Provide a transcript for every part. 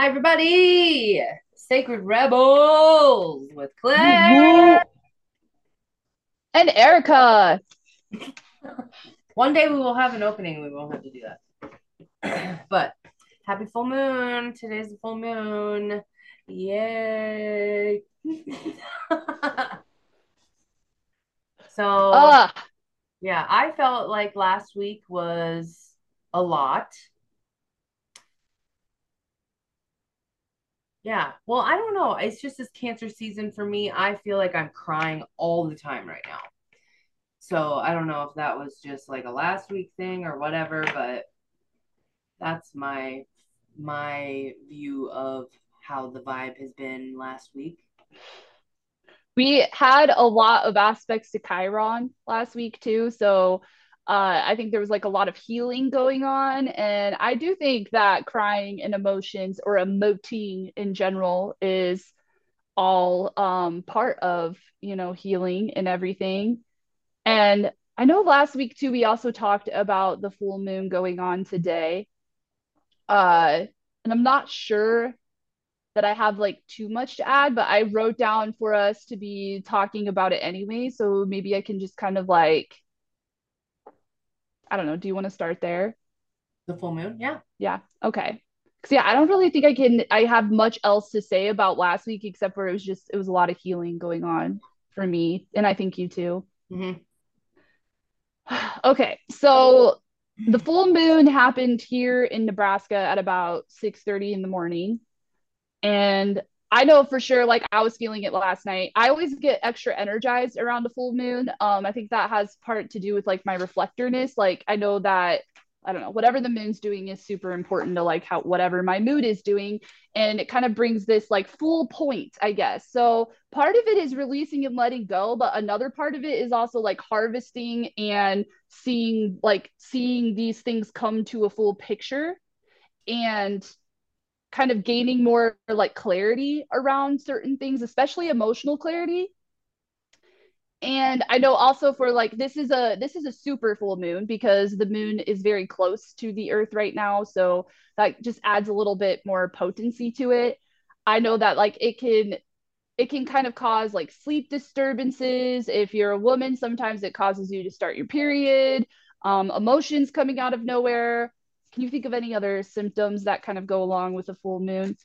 Hi, everybody. Sacred Rebels with Claire. And Erika. One day we will have an opening. We won't have to do that. but happy full moon. Today's the full moon. Yay. so, Ah, yeah, I felt like last week was a lot. Yeah. Well, I don't know. It's just this cancer season for me. I feel like I'm crying all the time right now. So I don't know if that was just like a last week thing or whatever, but that's my my view of how the vibe has been last week. we had a lot of aspects to Chiron last week too. So uh, I think there was like a lot of healing going on. And I do think that crying and emotions or emoting in general is all um, part of, you know, healing and everything. And I know last week too, we also talked about the full moon going on today. Uh, and I'm not sure that I have like too much to add, but I wrote down for us to be talking about it anyway. So maybe I can just kind of like, I don't know, do you want to start there? The full moon? Yeah. Yeah. Okay. Cause yeah, I don't really think I can, I have much else to say about last week except for it was just, it was a lot of healing going on for me. And I think you too. hmm Okay. So the full moon happened here in Nebraska at about 6:30 in the morning. And I know for sure, like I was feeling it last night. I always get extra energized around the full moon. Um, I think that has part to do with like my reflectorness. Like I know that I don't know, whatever the moon's doing is super important to like how whatever my mood is doing. And it kind of brings this like full point, I guess. So part of it is releasing and letting go, but another part of it is also like harvesting and seeing like seeing these things come to a full picture and kind of gaining more like clarity around certain things, especially emotional clarity. And I know also for like this is a this is a super full moon because the moon is very close to the earth right now, so that just adds a little bit more potency to it. I know that like it can it can kind of cause like sleep disturbances. If you're a woman, sometimes it causes you to start your period, um, emotions coming out of nowhere. Can you think of any other symptoms that kind of go along with a full moon?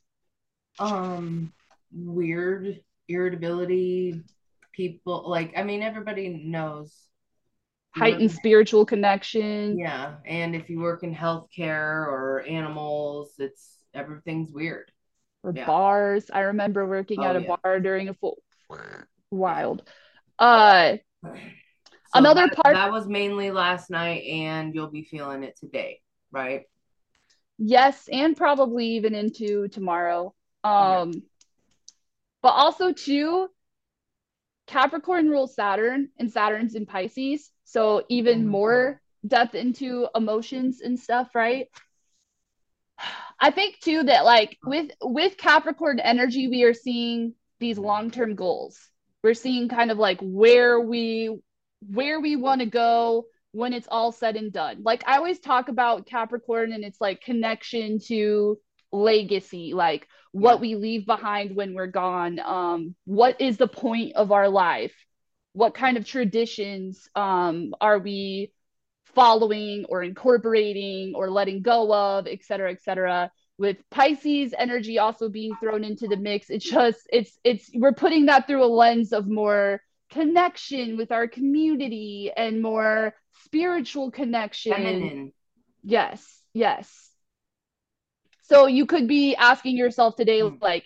Um, weird irritability. People like, I mean, everybody knows. Heightened spiritual connection Yeah, and if you work in healthcare or animals, it's everything's weird. or Yeah. bars. I remember working Oh at a yeah. bar during a full wild. Uh, So another that part, that was mainly last night, and you'll be feeling it today, right? yes, and probably even into tomorrow. Um, but also too, Capricorn rules Saturn, and Saturn's in Pisces, so even God. more depth into emotions and stuff, right? I think too that like with with Capricorn energy, we are seeing these long-term goals. We're seeing kind of like where we where we want to go when it's all said and done. Like I always talk about Capricorn and it's like connection to legacy, like Yeah. what we leave behind when we're gone. Um, what is the point of our life? What kind of traditions um, are we following or incorporating or letting go of, et cetera, et cetera. With Pisces energy also being thrown into the mix, it's just it's it's we're putting that through a lens of more connection with our community and more spiritual connection. Feminine. Yes, yes. So you could be asking yourself today, Hmm. like,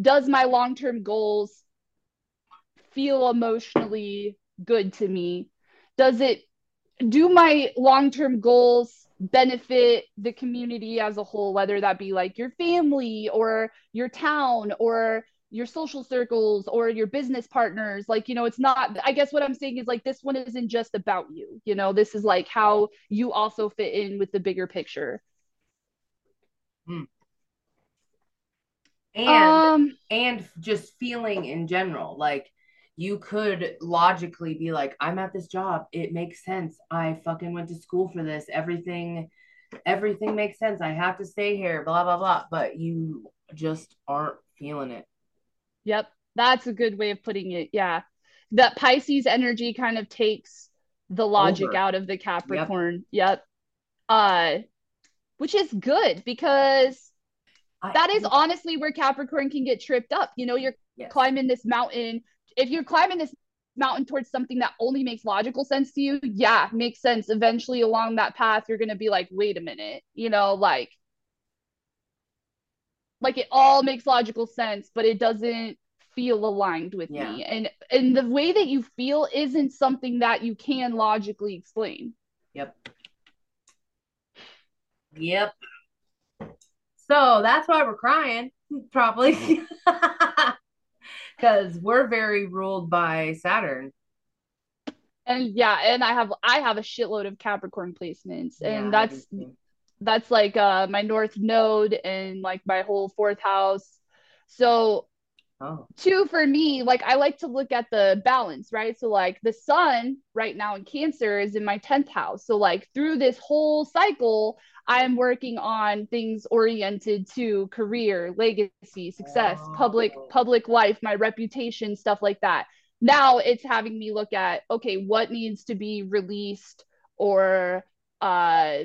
does my long-term goals feel emotionally good to me? Does it do my long-term goals benefit the community as a whole, whether that be like your family or your town or your social circles or your business partners? Like, you know, it's not, I guess what I'm saying is like this one isn't just about you, you know, this is like how you also fit in with the bigger picture. Hmm. And Um, and just feeling in general, like you could logically be like, I'm at this job. It makes sense. I fucking went to school for this. Everything everything makes sense. I have to stay here, blah, blah, blah. But you just aren't feeling it. Yep. That's a good way of putting it. Yeah. That Pisces energy kind of takes the logic Over. out of the Capricorn. Yep. yep. Uh which is good because I, that is honestly where Capricorn can get tripped up. You know, you're yes. climbing this mountain. If you're climbing this mountain towards something that only makes logical sense to you, yeah, makes sense. Eventually along that path, you're gonna be like, wait a minute, you know, like like it all makes logical sense, but it doesn't feel aligned with yeah. me. And and the way that you feel isn't something that you can logically explain. Yep. Yep. So that's why we're crying, probably. Because we're very ruled by Saturn. And yeah, and I have I have a shitload of Capricorn placements. And yeah, that's that's like uh my north node and like my whole fourth house. So Oh. Two for me, like I like to look at the balance, right? So like the sun right now in Cancer is in my 10th house. So like through this whole cycle, I'm working on things oriented to career, legacy, success, oh. public public life, my reputation, stuff like that. Now it's having me look at okay, what needs to be released or uh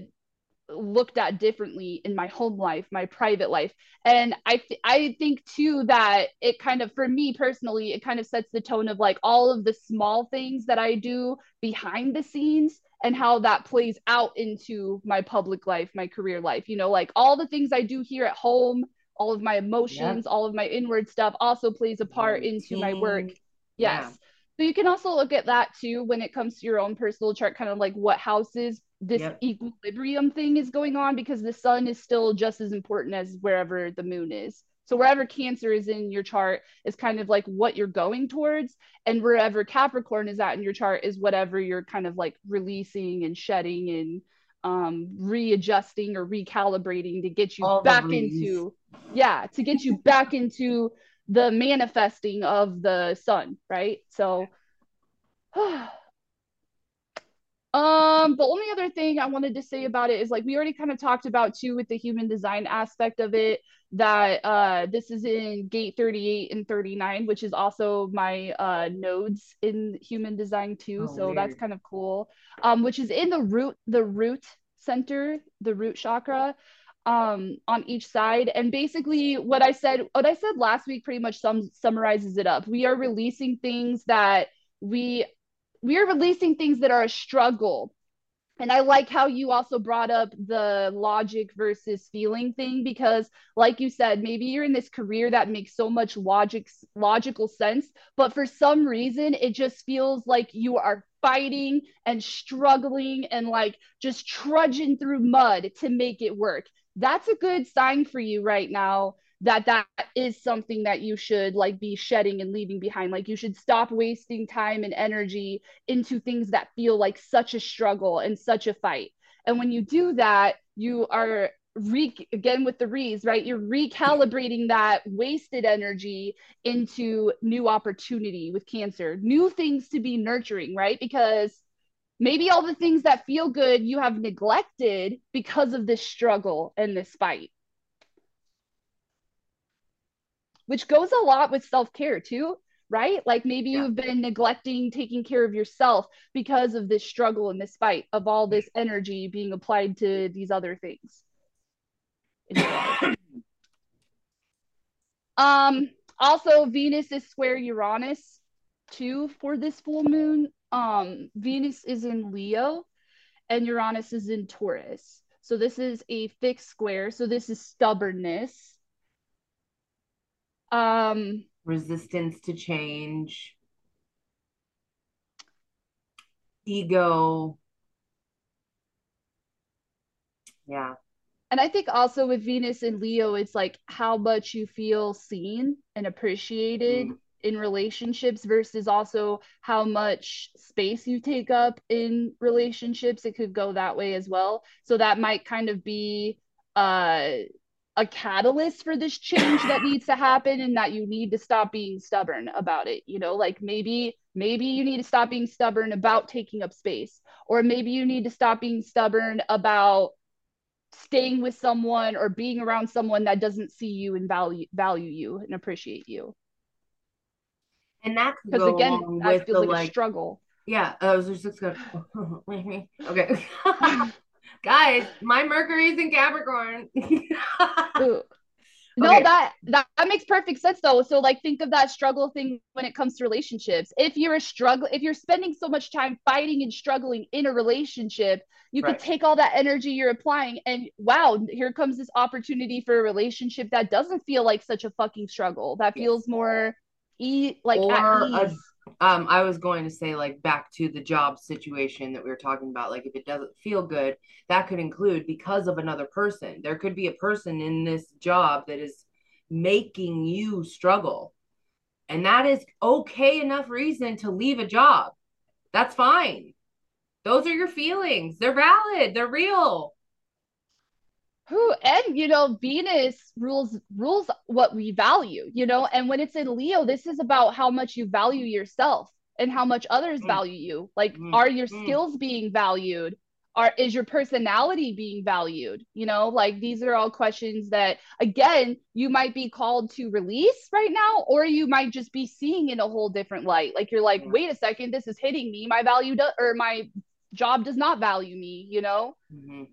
looked at differently in my home life, my private life. And I th- I think too that it kind of for me personally, it kind of sets the tone of like all of the small things that I do behind the scenes and how that plays out into my public life, my career life. You know, like all the things I do here at home, all of my emotions, all of my inward stuff also plays a part into my work. Yes. Yeah. So you can also look at that too when it comes to your own personal chart, kind of like what houses this yep. equilibrium thing is going on because the sun is still just as important as wherever the moon is. So wherever Cancer is in your chart is kind of like what you're going towards, and wherever Capricorn is at in your chart is whatever you're kind of like releasing and shedding and um readjusting or recalibrating to get you All back into yeah to get you back into the manifesting of the sun right so Um, the only other thing I wanted to say about it is like we already kind of talked about too with the human design aspect of it that uh this is in gate 38 and 39 which is also my uh nodes in human design too oh, so weird. that's kind of cool um which is in the root the root center the root chakra um on each side and basically what i said what i said last week pretty much sum, summarizes it up we are releasing things that we we are releasing things that are a struggle. And i like how you also brought up the logic versus feeling thing because like you said maybe you're in this career that makes so much logic logical sense but for some reason it just feels like you are fighting and struggling and like just trudging through mud to make it work. That's a good sign for you right now that that is something that you should like be shedding and leaving behind. Like you should stop wasting time and energy into things that feel like such a struggle and such a fight. And when you do that you are re again with the re's right? You're recalibrating that wasted energy into new opportunity with cancer new things to be nurturing right? Because maybe all the things that feel good you have neglected because of this struggle and this fight which goes a lot with self care too, right? Like maybe yeah. you've been neglecting taking care of yourself because of this struggle and this fight of all this energy being applied to these other things. um, also, Venus is square Uranus too for this full moon. Um, Venus is in Leo and Uranus is in Taurus. So this is a fixed square. So this is stubbornness um, resistance to change, ego. Yeah. And I think also with Venus and Leo, it's like how much you feel seen and appreciated mm. in relationships versus also how much space you take up in relationships. It could go that way as well. So that might kind of be uh a catalyst for this change that needs to happen and that you need to stop being stubborn about it you know like maybe maybe you need to stop being stubborn about taking up space or maybe you need to stop being stubborn about staying with someone or being around someone that doesn't see you and value value you and appreciate you. And that because again, that feels the, like, like, a struggle. Yeah, I was just gonna. okay, guys, my Mercury is in Capricorn. No, okay. that, that that makes perfect sense though. So like think of that struggle thing when it comes to relationships. If you're a struggle, if you're spending so much time fighting and struggling in a relationship, you right. could take all that energy you're applying and wow, here comes this opportunity for a relationship that doesn't feel like such a fucking struggle. That feels more e like or at ease. A, um, I was going to say like back to the job situation that we were talking about. Like if it doesn't feel good, that could include because of another person. There could be a person in this job that is making you struggle. And that is okay enough reason to leave a job. That's fine. Those are your feelings. They're valid. They're real. Who and you know Venus rules rules what we value, you know, and when it's in Leo, this is about how much you value yourself and how much others mm. value you. Like, mm. are your mm. skills being valued? Are is your personality being valued? You know, like these are all questions that again you might be called to release right now, or you might just be seeing in a whole different light. Like you're like, mm. wait a second, this is hitting me. My value do- or my job does not value me. You know. Mm-hmm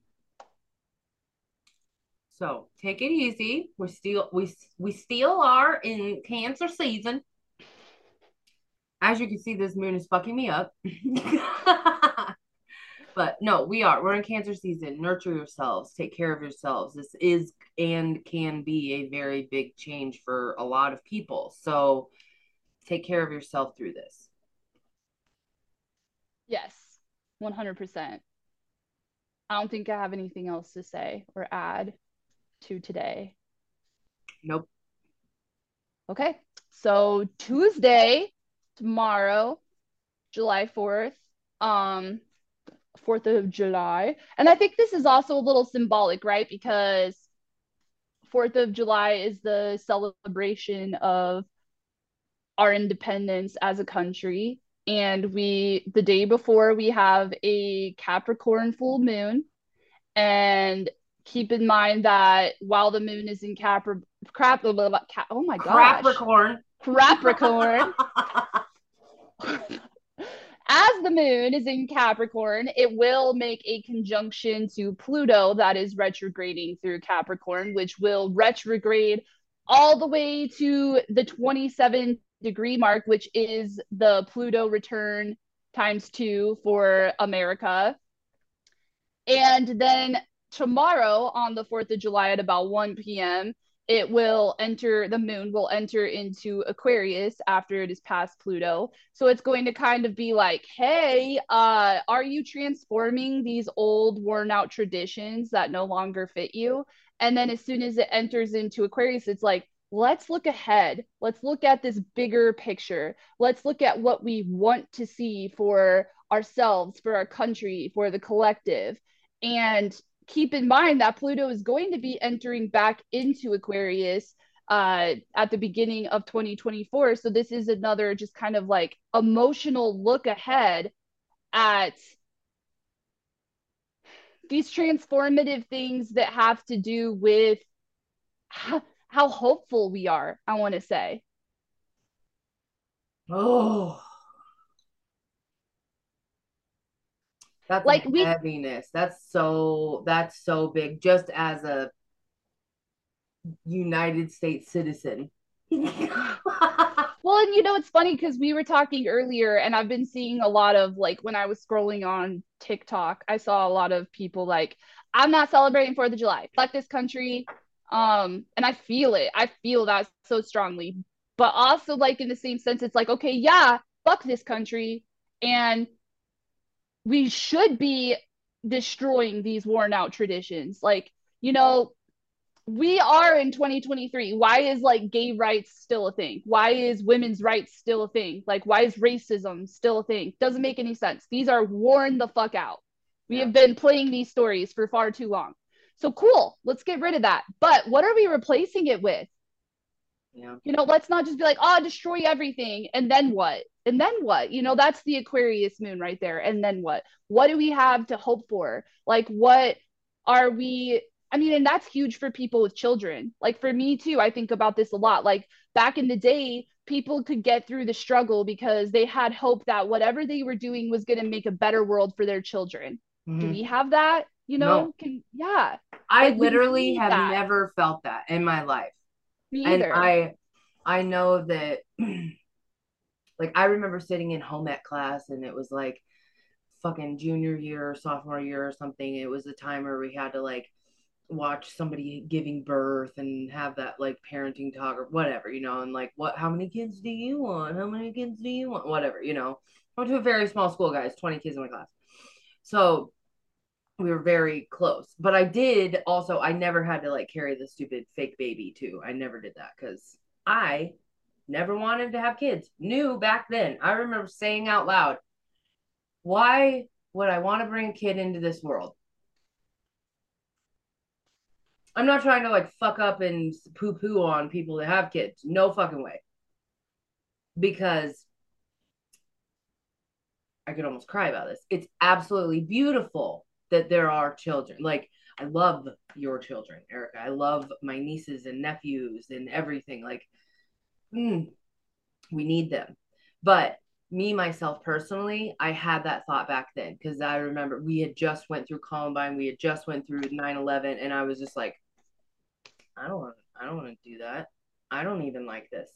so take it easy. We still we we still are in Cancer season. As you can see, this moon is fucking me up. but no, we are. We're in Cancer season. Nurture yourselves. Take care of yourselves. This is and can be a very big change for a lot of people. So take care of yourself through this. Yes, 100%. I don't think I have anything else to say or add to today? Nope. Okay. So Tuesday, tomorrow, July 4th, um, 4th of July. And I think this is also a little symbolic, right? Because 4th of July is the celebration of our independence as a country. And we, the day before, we have a Capricorn full moon. And keep in mind that while the moon is in Capri, crap, blah, blah, blah, cap, oh my god, Capricorn, Capricorn. As the moon is in Capricorn, it will make a conjunction to Pluto that is retrograding through Capricorn, which will retrograde all the way to the 27 degree mark, which is the Pluto return times two for America. And then tomorrow on the 4th of July at about 1 p.m., it will enter, the moon will enter into Aquarius after it is past Pluto. So it's going to kind of be like, hey, uh, are you transforming these old, worn out traditions that no longer fit you? And then as soon as it enters into Aquarius, it's like, let's look ahead. Let's look at this bigger picture. Let's look at what we want to see for ourselves, for our country, for the collective. And keep in mind that Pluto is going to be entering back into Aquarius uh, at the beginning of 2024. So this is another just kind of like emotional look ahead at these transformative things that have to do with how, how hopeful we are, I want to say. Oh, That's like we, heaviness. That's so that's so big. Just as a United States citizen. well, and you know it's funny because we were talking earlier, and I've been seeing a lot of like when I was scrolling on TikTok, I saw a lot of people like, "I'm not celebrating Fourth of July. Fuck this country." Um, and I feel it. I feel that so strongly. But also, like in the same sense, it's like, okay, yeah, fuck this country, and we should be destroying these worn out traditions. Like, you know, we are in 2023. Why is like gay rights still a thing? Why is women's rights still a thing? Like, why is racism still a thing? Doesn't make any sense. These are worn the fuck out. We yeah. have been playing these stories for far too long. So cool, let's get rid of that. But what are we replacing it with? Yeah. You know, let's not just be like, oh, destroy everything. And then what? And then what? You know, that's the Aquarius moon right there. And then what? What do we have to hope for? Like, what are we I mean, and that's huge for people with children. Like for me too, I think about this a lot. Like back in the day, people could get through the struggle because they had hope that whatever they were doing was going to make a better world for their children. Mm-hmm. Do we have that? You know, no. can yeah. I like, literally have that. never felt that in my life. Me and. I I know that like I remember sitting in home ec class and it was like fucking junior year or sophomore year or something. It was a time where we had to like watch somebody giving birth and have that like parenting talk or whatever, you know, and like what how many kids do you want? How many kids do you want? Whatever, you know. I went to a very small school, guys, 20 kids in my class. So we were very close. But I did also I never had to like carry the stupid fake baby too. I never did that because I never wanted to have kids. Knew back then. I remember saying out loud, why would I want to bring a kid into this world? I'm not trying to like fuck up and poo poo on people that have kids. No fucking way. Because I could almost cry about this. It's absolutely beautiful that there are children. Like, I love your children, Erika. I love my nieces and nephews and everything. Like, mm, we need them. But me myself personally i had that thought back then because i remember we had just went through columbine we had just went through 9-11 and i was just like I don't want I don't want to do that. I don't even like this.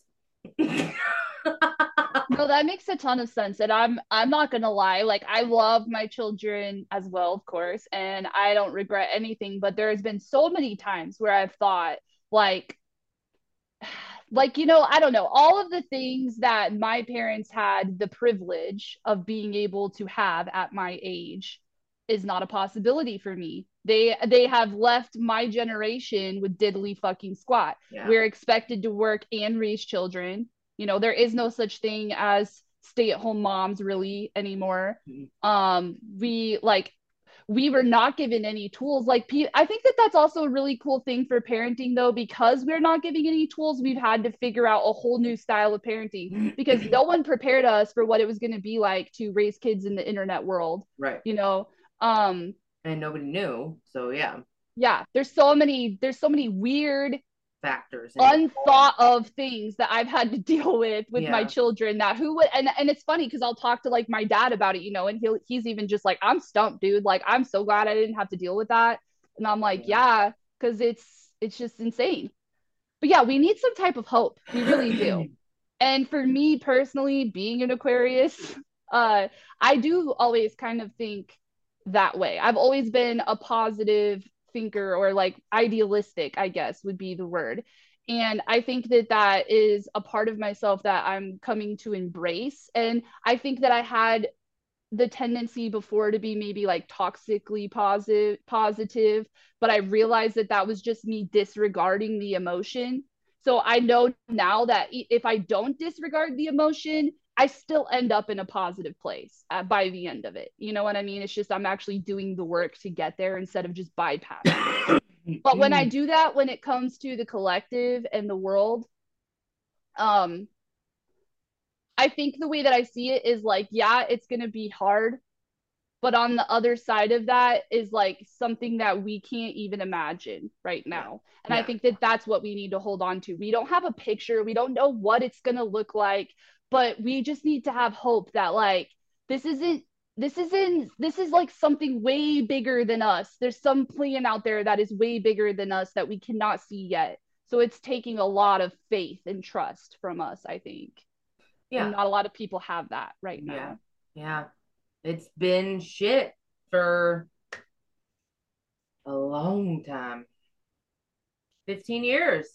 no, that makes a ton of sense. And I'm I'm not gonna lie, like I love my children as well, of course, and I don't regret anything, but there has been so many times where I've thought like like you know i don't know all of the things that my parents had the privilege of being able to have at my age is not a possibility for me they they have left my generation with diddly fucking squat. Yeah. We're expected to work and raise children. You know, there is no such thing as stay-at-home moms really anymore. Mm-hmm. Um, we like we were not given any tools like i think that that's also a really cool thing for parenting though because we're not giving any tools we've had to figure out a whole new style of parenting because no one prepared us for what it was going to be like to raise kids in the internet world right you know um and nobody knew. So yeah. Yeah, there's so many there's so many weird factors unthought of things that I've had to deal with with yeah. my children that who would and and it's funny because I'll talk to like my dad about it, you know, and he'll he's even just like, I'm stumped, dude. Like I'm so glad I didn't have to deal with that. And I'm like, yeah, because it's it's just insane. But yeah, we need some type of hope. We really do. and for me personally, being an Aquarius, uh, I do always kind of think that way. I've always been a positive thinker or like idealistic, I guess would be the word. And I think that that is a part of myself that I'm coming to embrace. And I think that I had the tendency before to be maybe like toxically positive positive but i realized that that was just me disregarding the emotion so i know now that if i don't disregard the emotion I still end up in a positive place uh, by the end of it. You know what I mean? It's just I'm actually doing the work to get there instead of just bypassing. but when I do that, when it comes to the collective and the world, um, I think the way that I see it is like, yeah, it's gonna be hard, but on the other side of that is like something that we can't even imagine right now. And yeah. I think that that's what we need to hold on to. We don't have a picture, we don't know what it's gonna look like but we just need to have hope that like this isn't this isn't this is like something way bigger than us. There's some plan out there that is way bigger than us that we cannot see yet. So it's taking a lot of faith and trust from us i think. Yeah. and not a lot of people have that right now. Yeah. Yeah it's been shit for a long time. 15 years.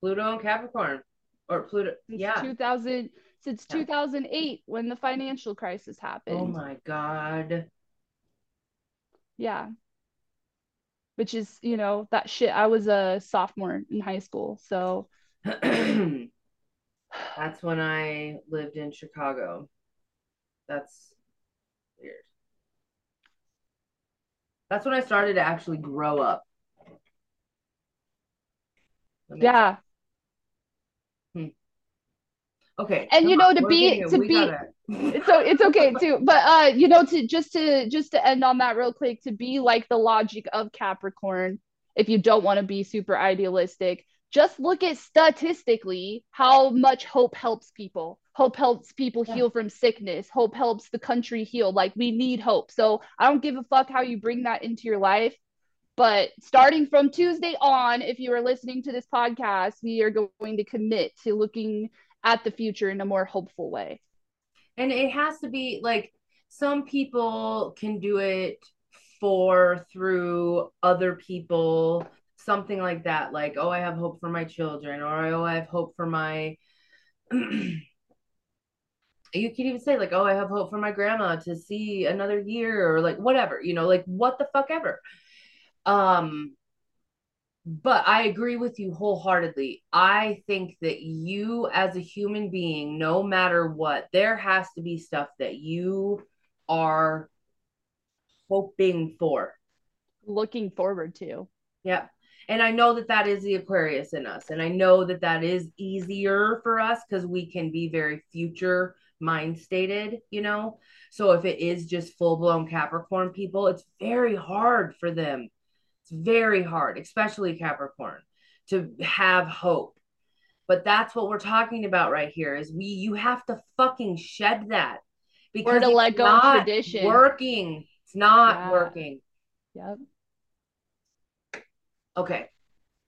Pluto and capricorn or Pluto. Since yeah. 2000 since yeah. 2008 when the financial crisis happened. Oh my god. Yeah. Which is, you know, that shit. I was a sophomore in high school, so that's when I lived in Chicago. That's weird. That's when I started to actually grow up. Yeah, Okay. And you know, on. to be to be gotta... so it's okay too. But uh, you know, to just to just to end on that real quick, to be like the logic of Capricorn, if you don't want to be super idealistic, just look at statistically how much hope helps people. Hope helps people yeah. heal from sickness. Hope helps the country heal. Like we need hope. So I don't give a fuck how you bring that into your life. But starting from Tuesday on, if you are listening to this podcast, we are going to commit to looking at the future in a more hopeful way. And it has to be like some people can do it for through other people something like that like oh i have hope for my children or oh i have hope for my you can even say like oh i have hope for my grandma to see another year or like whatever you know like what the fuck ever um but i agree with you wholeheartedly. I think that you as a human being no matter what there has to be stuff that you are hoping for. Looking forward to. Yeah. And i know that that is the aquarius in us and i know that that is easier for us because we can be very future mind stated you know? So if it is just full blown capricorn people it's very hard for them it's very hard especially capricorn to have hope but that's what we're talking about right here is we you have to fucking shed that because or to let go of tradition working it's not yeah. working yep Okay.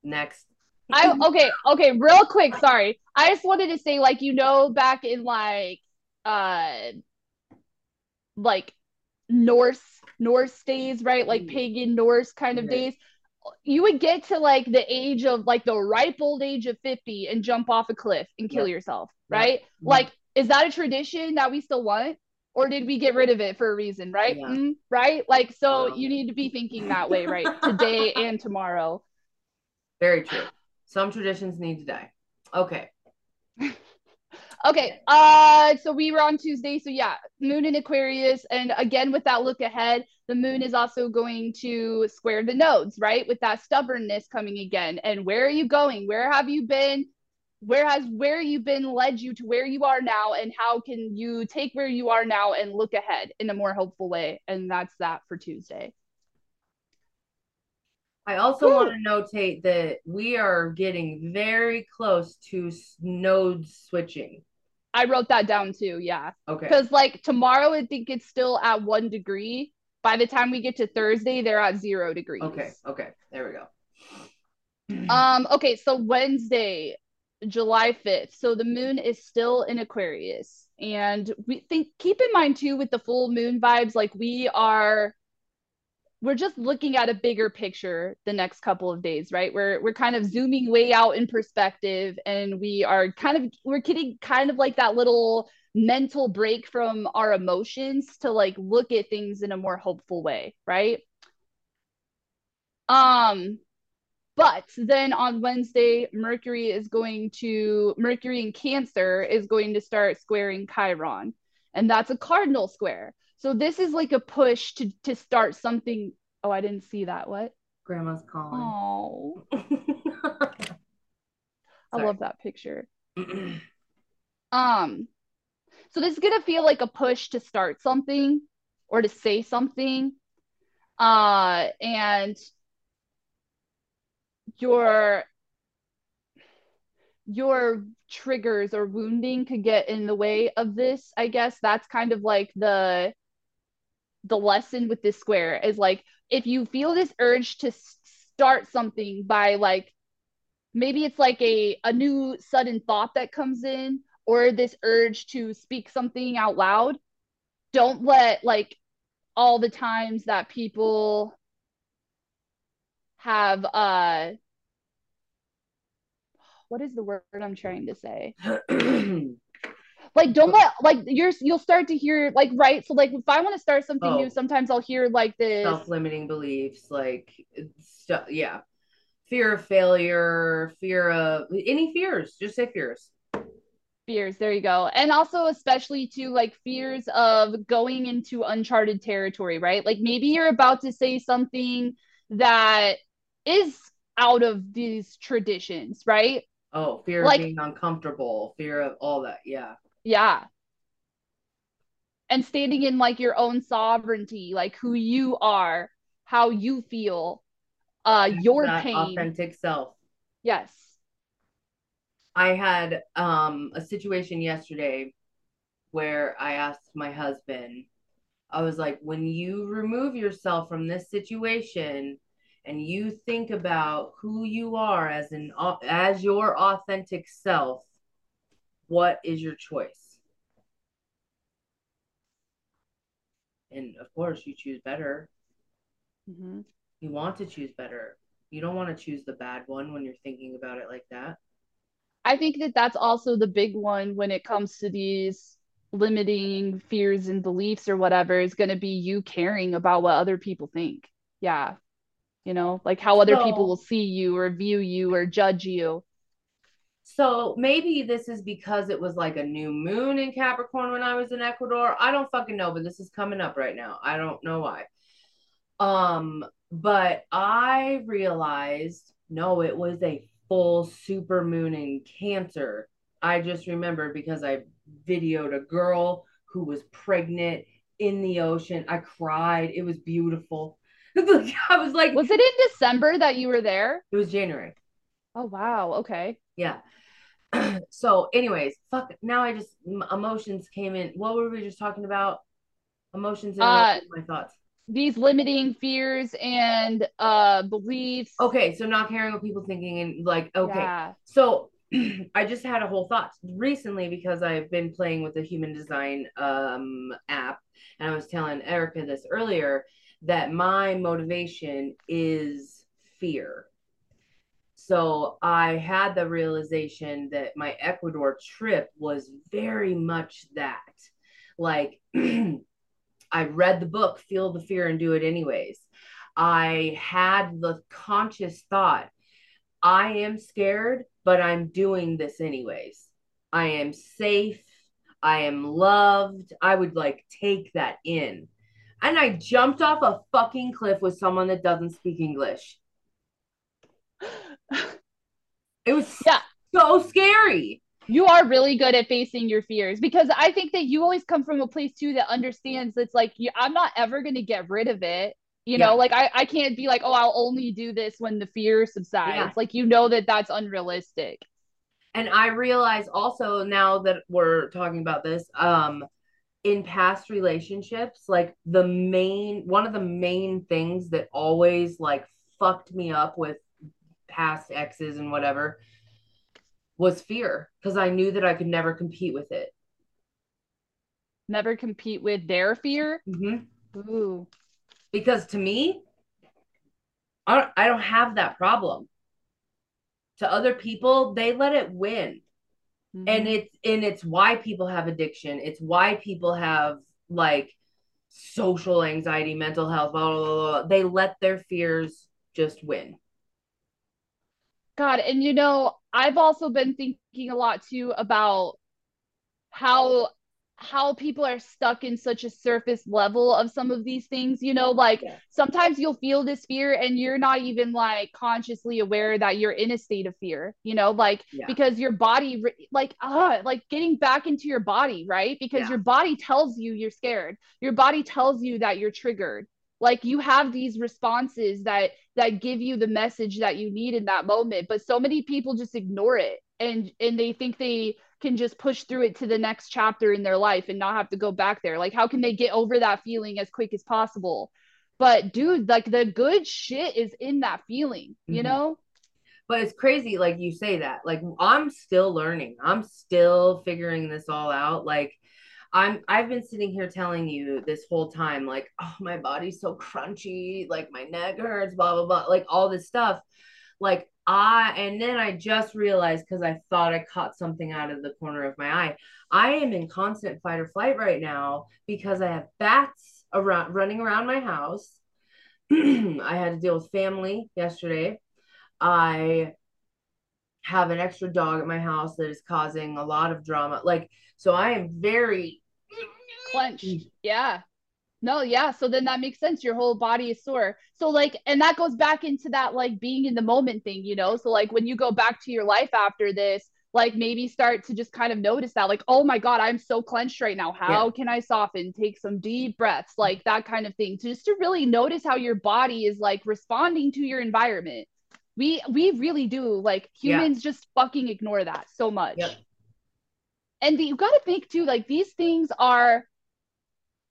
Next. I okay, okay, real quick, sorry. I just wanted to say, like, you know, back in like uh like Norse Norse days, right? Like mm. pagan Norse kind of days. You would get to like the age of like the ripe old age of 50 and jump off a cliff and kill yep. yourself, right? Yep. Like, is that a tradition that we still want? Or did we get rid of it for a reason, right? Yeah. Mm, right? Like, so um, you need to be thinking that way, right? Today and tomorrow. Very true. Some traditions need to die. Okay. okay. Uh so we were on Tuesday. So yeah, moon in Aquarius. And again, with that look ahead, the moon is also going to square the nodes, right? With that stubbornness coming again. And where are you going? Where have you been? where has where you've been led you to where you are now and how can you take where you are now and look ahead in a more hopeful way and that's that for tuesday i also Woo! want to notate that we are getting very close to node switching i wrote that down too yeah. Okay. Because like tomorrow i think it's still at one degree. By the time we get to thursday they're at zero degrees. Okay okay. There we go. Um okay so wednesday July 5th. So the moon is still in Aquarius. And we think keep in mind too with the full moon vibes, like we are we're just looking at a bigger picture the next couple of days, right? We're we're kind of zooming way out in perspective and we are kind of we're getting kind of like that little mental break from our emotions to like look at things in a more hopeful way, right? Um but then on Wednesday, Mercury is going to, Mercury in Cancer is going to start squaring Chiron. And that's a cardinal square. So this is like a push to, to start something. Oh, I didn't see that. What? Grandma's calling. Oh. I love that picture. um, so this is gonna feel like a push to start something or to say something. Uh, and your your triggers or wounding could get in the way of this i guess that's kind of like the the lesson with this square is like if you feel this urge to start something by like maybe it's like a a new sudden thought that comes in or this urge to speak something out loud don't let like all the times that people have uh what is the word I'm trying to say? like don't let like you're you'll start to hear like right so like if i want to start something oh. new sometimes i'll hear like this self-limiting beliefs like stuff yeah fear of failure fear of any fears just say fears fears there you go and also especially to like fears of going into uncharted territory right like maybe you're about to say something that is out of these traditions right Oh, fear like, of being uncomfortable, fear of all that. Yeah. Yeah. and standing in like your own sovereignty, like who you are, how you feel, uh your that pain. authentic self. Yes. I had um a situation yesterday where I asked my husband, I was like, when you remove yourself from this situation and you think about who you are as an as your authentic self, what is your choice? And of course, you choose better. Mm-hmm. You want to choose better. You don't want to choose the bad one when you're thinking about it like that. I think that that's also the big one when it comes to these limiting fears and beliefs or whatever is going to be you caring about what other people think. Yeah. You know, like how other So- people will see you or view you or judge you. So maybe this is because it was like a new moon in Capricorn when I was in Ecuador. I don't fucking know, but this is coming up right now. I don't know why. Um, but I realized no, it was a full super moon in Cancer. I just remembered because I videoed a girl who was pregnant in the ocean. I cried. It was beautiful. I was like, Was it in December that you were there? it was January. Oh, wow. Okay. Yeah. so, anyways, fuck. Now I just emotions came in. What were we just talking about? Emotions and Uh, my thoughts. These limiting fears and uh beliefs. Okay, so not caring what people thinking and like okay. Yeah. So I just had a whole thought recently because I've been playing with the human design um app and I was telling Erika this earlier that my motivation is fear. So I had the realization that my Ecuador trip was very much that. Like I read the book Feel the Fear and Do It Anyways. I had the conscious thought I am scared, but I'm doing this anyways. I am safe. I am loved. I would like take that in. And I jumped off a fucking cliff with someone that doesn't speak English. It was Yeah. so scary. you are really good at facing your fears because I think that you always come from a place too that understands it's like you, I'm not ever going to get rid of it. You know, like I, I can't be like, oh, I'll only do this when the fear subsides. Yeah. Like, you know that that's unrealistic. And I realize also now that we're talking about this, um, in past relationships, like the main one of the main things that always like fucked me up with past exes and whatever was fear because I knew that I could never compete with it. Never compete with their fear. Mm-hmm. Ooh. Because to me, I don't, I don't have that problem. To other people, they let it win. and Mhm. it's and it's why people have addiction it's why people have like social anxiety mental health blah, blah, blah, blah. they let their fears just win God, and you know, I've also been thinking a lot too about how how people are stuck in such a surface level of some of these things, you know, like Yeah. sometimes you'll feel this fear and you're not even like consciously aware that you're in a state of fear, you know, like Yeah. because your body like ah, like getting back into your body, right? Because Yeah. your body tells you you're scared. Your body tells you that you're triggered. Like you have these responses that that give you the message that you need in that moment but so many people just ignore it and and they think they can just push through it to the next chapter in their life and not have to go back there. Like how can they get over that feeling as quick as possible? But dude like the good shit is in that feeling you Mhm. know? But it's crazy like you say that. Like i'm still learning. I'm still figuring this all out. Like i'm i've been sitting here telling you this whole time like oh my body's so crunchy like my neck hurts blah blah blah like all this stuff. Like i and then i just realized because i thought i caught something out of the corner of my eye i am in constant fight or flight right now because i have bats around running around my house. I had to deal with family yesterday. I have an extra dog at my house that is causing a lot of drama. Like, so I am very clenched. Mm. yeah. No yeah. So then that makes sense. Your whole body is sore. So like and that goes back into that like being in the moment thing you know? So like when you go back to your life after this like maybe start to just kind of notice that like oh my god i'm so clenched right now. How yeah. can i soften? Take some deep breaths like that kind of thing. Just to really notice how your body is like responding to your environment. We we really do. Like humans yeah. just fucking ignore that so much. Yep. And the, you got to think too like these things are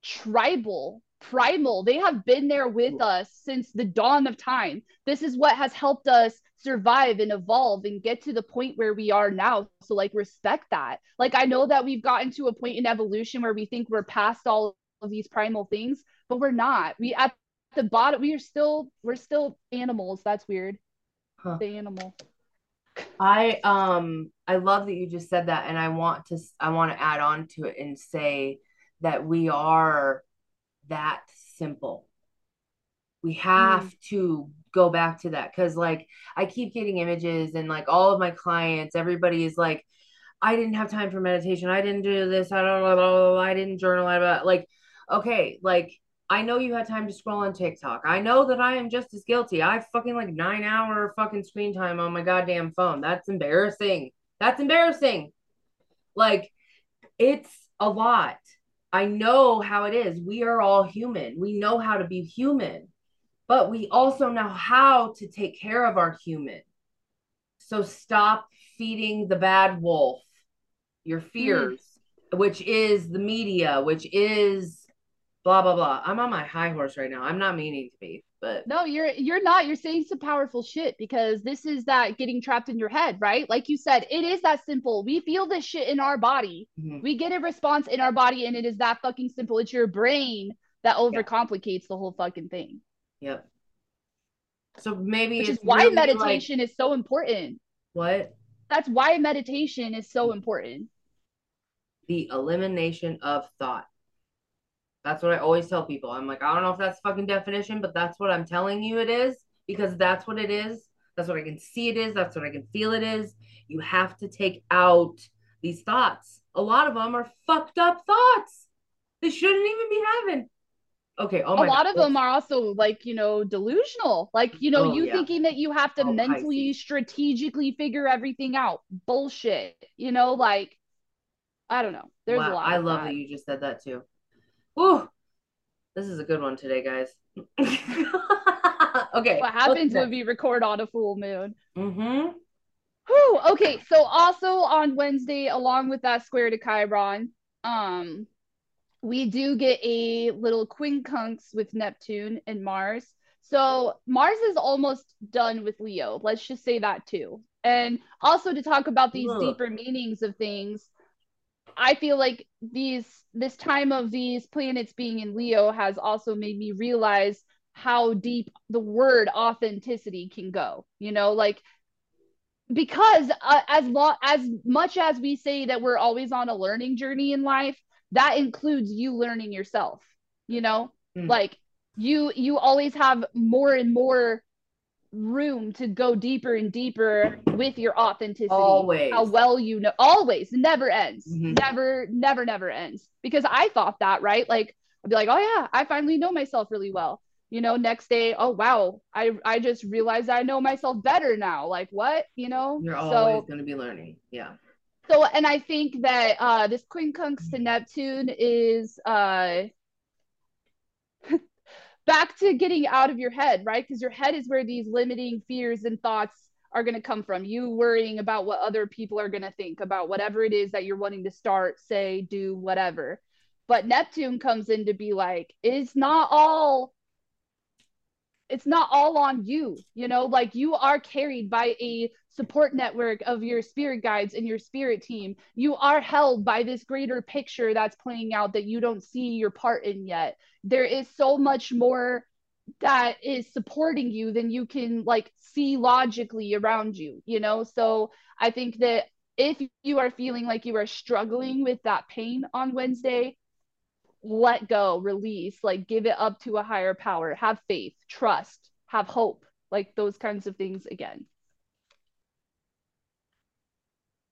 tribal primal. They have been there with us since the dawn of time. This is what has helped us survive and evolve and get to the point where we are now. So like respect that. Like i know that we've gotten to a point in evolution where we think we're past all of these primal things but we're not. We at the bottom we are still we're still animals. That's weird. Huh. the animal i um i love that you just said that and i want to i want to add on to it and say that we are that simple. We have mm. to go back to that because like i keep getting images and like all of my clients everybody is like i didn't have time for meditation. I didn't do this. I don't know i didn't journal. About like okay like I know you had time to scroll on TikTok. I know that I am just as guilty. I fucking like nine hour fucking screen time on my goddamn phone. That's embarrassing. That's embarrassing. Like, it's a lot. I know how it is. We are all human. We know how to be human, but we also know how to take care of our human. So stop feeding the bad wolf your fears, mm. which is the media, which is blah blah blah. I'm on my high horse right now. I'm not meaning to be, but no, you're you're not. You're saying some powerful shit because this is that getting trapped in your head, right? Like you said, it is that simple. We feel this shit in our body. Mm-hmm. We get a response in our body, and it is that fucking simple. It's your brain that overcomplicates yeah. the whole fucking thing. Yep. So maybe Which is why really meditation like... is so important. What? That's why meditation is so important. The elimination of thought. That's what I always tell people. I'm like, I don't know if that's fucking definition, but that's what I'm telling you it is because that's what it is. That's what I can see it is. That's what I can feel it is. You have to take out these thoughts. A lot of them are fucked up thoughts. They shouldn't even be having. Okay. Oh my. A lot God. of them are also like you know delusional. Like you know oh, you yeah. thinking that you have to oh, mentally, strategically figure everything out. Bullshit. You know, like I don't know. There's wow, a lot. I love that. that you just said that too. Ooh, this is a good one today, guys. okay. What happens when we record on a full moon? Mm-hmm. Whew, okay, so also on Wednesday, along with that square to Chiron, um, we do get a little quincunx with Neptune and Mars. So Mars is almost done with Leo. Let's just say that too. And also to talk about these deeper meanings of things, I feel like these this time of these planets being in Leo has also made me realize how deep the word authenticity can go. You know, like because uh, as long as much as we say that we're always on a learning journey in life, that includes you learning yourself. You know, mm. like you you always have more and more room to go deeper and deeper with your authenticity. Always. How well you know. Always. Never ends. Mm-hmm. Never, never, never ends. Because I thought that, right? Like, I'd be like, oh, yeah, I finally know myself really well. You know, next day, oh, wow, I, I just realized I know myself better now. Like, what? You know? You're always so, going to be learning. Yeah. So, and I think that uh, this quincunx to Neptune is. Uh, back to getting out of your head, right? Because your head is where these limiting fears and thoughts are going to come from. You worrying about what other people are going to think about whatever it is that you're wanting to start, say, do, whatever. But Neptune comes in to be like, it's not all it's not all on you you know like you are carried by a support network of your spirit guides and your spirit team. You are held by this greater picture that's playing out that you don't see your part in yet. There is so much more that is supporting you than you can like see logically around you you know? So i think that if you are feeling like you are struggling with that pain on wednesday let go release like give it up to a higher power have faith trust have hope like those kinds of things again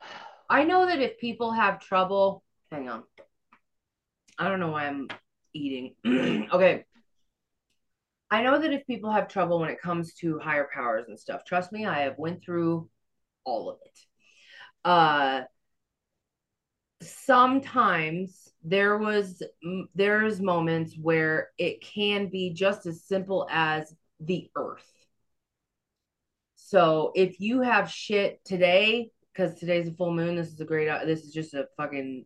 i know that if people have trouble hang on i don't know why i'm eating. okay. I know that if people have trouble when it comes to higher powers and stuff, trust me, I have went through all of it. uh sometimes there was there's moments where it can be just as simple as the earth. So if you have shit today because today's a full moon this is a great uh, this is just a fucking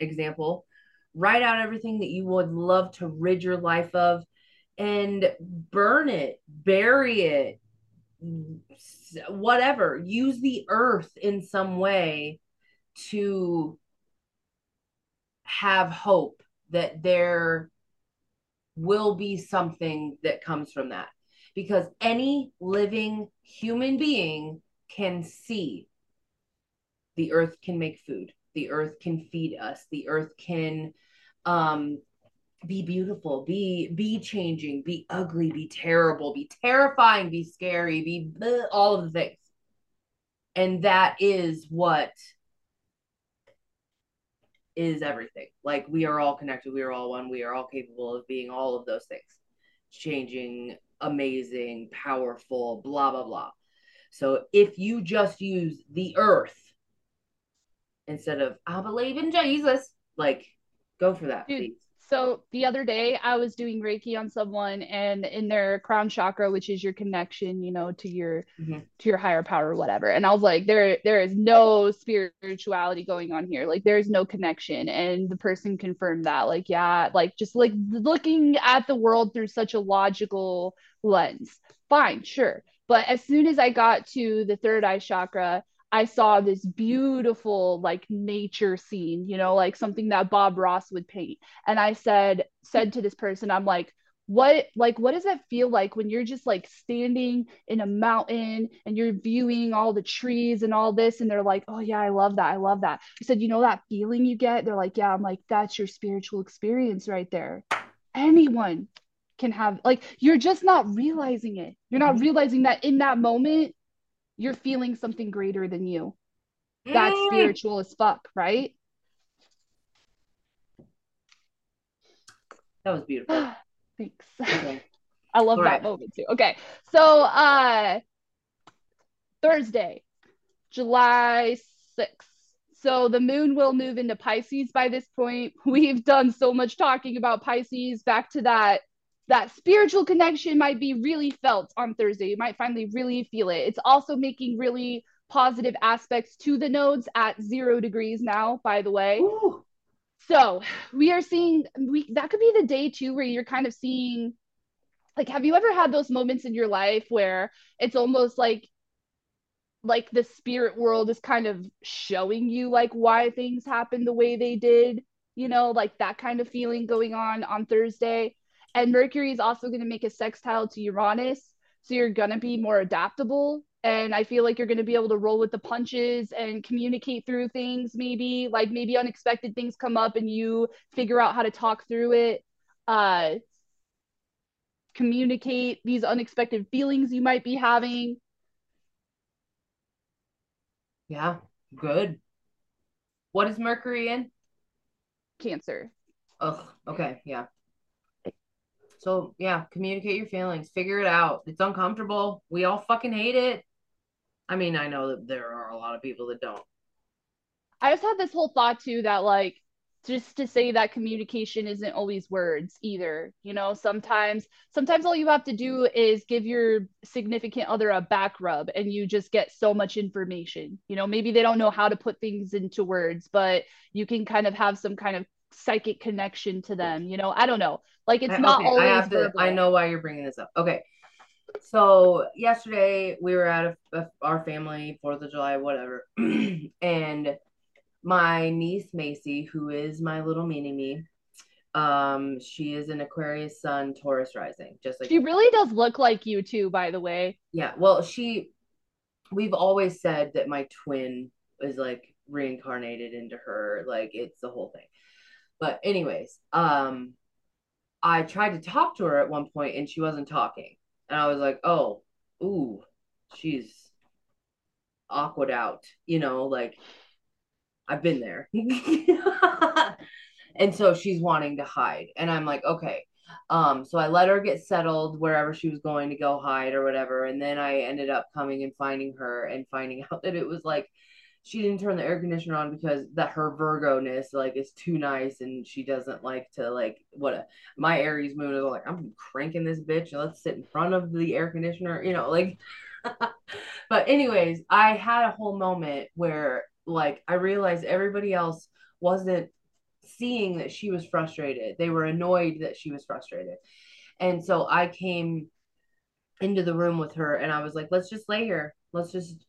example write out everything that you would love to rid your life of and burn it bury it whatever. Use the earth in some way to have hope that there will be something that comes from that. Because any living human being can see the earth can make food the earth can feed us the earth can um be beautiful be be changing be ugly be terrible be terrifying be scary be bleh, all of the things. And that is what is everything. Like we are all connected, we are all one, we are all capable of being all of those things. Changing, amazing, powerful, blah blah blah. So if you just use the earth instead of I believe in Jesus, like go for that, Dude, please. So the other day I was doing Reiki on someone and in their crown chakra, which is your connection, you know, to your mm-hmm. to your higher power or whatever. And I was like, there there is no spirituality going on here. Like there's no connection. And the person confirmed that. Like, yeah, like just like looking at the world through such a logical lens. Fine, sure. But as soon as I got to the third eye chakra, I saw this beautiful like nature scene, you know, like something that Bob Ross would paint. And I said said to this person, I'm like, what like what does it feel like when you're just like standing in a mountain and you're viewing all the trees and all this? And they're like oh yeah i love that i love that. I said you know that feeling you get? They're like yeah. I'm like that's your spiritual experience right there. Anyone can have like you're just not realizing it. You're not mm-hmm. realizing that in that moment you're feeling something greater than you. That's mm. spiritual as fuck, right? That was beautiful. Thanks. Okay. I love All that right. moment too. Okay. So uh Thursday, July 6th. So the moon will move into Pisces by this point. We've done so much talking about Pisces back to that that spiritual connection might be really felt on Thursday. You might finally really feel it. It's also making really positive aspects to the nodes at zero degrees now, by the way. Ooh. So we are seeing we that could be the day too where you're kind of seeing like have you ever had those moments in your life where it's almost like like the spirit world is kind of showing you like why things happen the way they did, you know, like that kind of feeling going on on Thursday and Mercury is also going to make a sextile to Uranus. So you're going to be more adaptable. And I feel like you're going to be able to roll with the punches and communicate through things, maybe like maybe unexpected things come up and you figure out how to talk through it. Uh, communicate these unexpected feelings you might be having. Yeah, good. What is Mercury in? Cancer. Oh, okay, yeah. So yeah, communicate your feelings, figure it out. It's uncomfortable. We all fucking hate it. I mean, I know that there are a lot of people that don't. I just had this whole thought too that like just to say that communication isn't always words either you know sometimes sometimes all you have to do is give your significant other a back rub and you just get so much information you know maybe they don't know how to put things into words but you can kind of have some kind of psychic connection to them you know i don't know. Like it's I, not okay, always i have to i know why you're bringing this up. Okay. So yesterday we were at a, a, our family fourth of july whatever and my niece macy who is my little mini me um she is an aquarius sun taurus rising just like she really does look like you too by the way. Yeah well she we've always said that my twin is like reincarnated into her like it's the whole thing but anyways, um, I tried to talk to her at one point and she wasn't talking, and I was like, oh, ooh, she's awkward out, you know, like I've been there. and so she's wanting to hide. And I'm like, okay. Um, so I let her get settled wherever she was going to go hide or whatever. And then I ended up coming and finding her and finding out that it was like she didn't turn the air conditioner on because that her Virgo ness like is too nice and she doesn't like to like what a, my Aries moon is like I'm cranking this bitch and let's sit in front of the air conditioner you know like but anyways I had a whole moment where like I realized everybody else wasn't seeing that she was frustrated. They were annoyed that she was frustrated. And so I came into the room with her and I was like let's just lay here. Let's just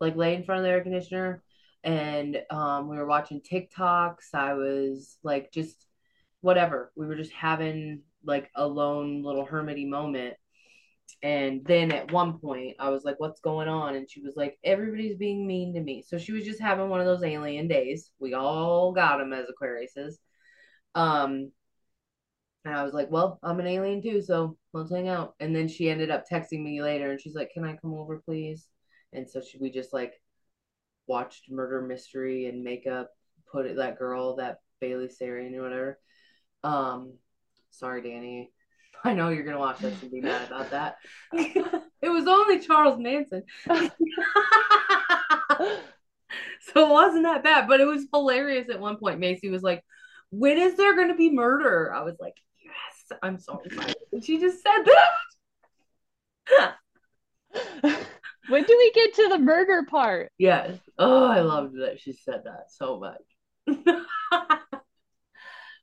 like lay in front of the air conditioner and um, we were watching TikToks. I was like just whatever. We were just having like a lone little hermity moment. And then at one point, I was like, What's going on? And she was like, Everybody's being mean to me. So she was just having one of those alien days. We all got them as Aquariuses. Um, and I was like, Well, I'm an alien too. So let's hang out. And then she ended up texting me later and she's like, Can I come over, please? And so she, we just like watched Murder Mystery and Makeup, put it that girl, that Bailey Sarian or whatever. Um, sorry, Danny. I know you're gonna watch this and be mad about that. it was only Charles Manson. so it wasn't that bad, but it was hilarious at one point. Macy was like, When is there gonna be murder? I was like, Yes, I'm so excited. And she just said that. When do we get to the murder part? Yes. Oh, I loved that she said that so much.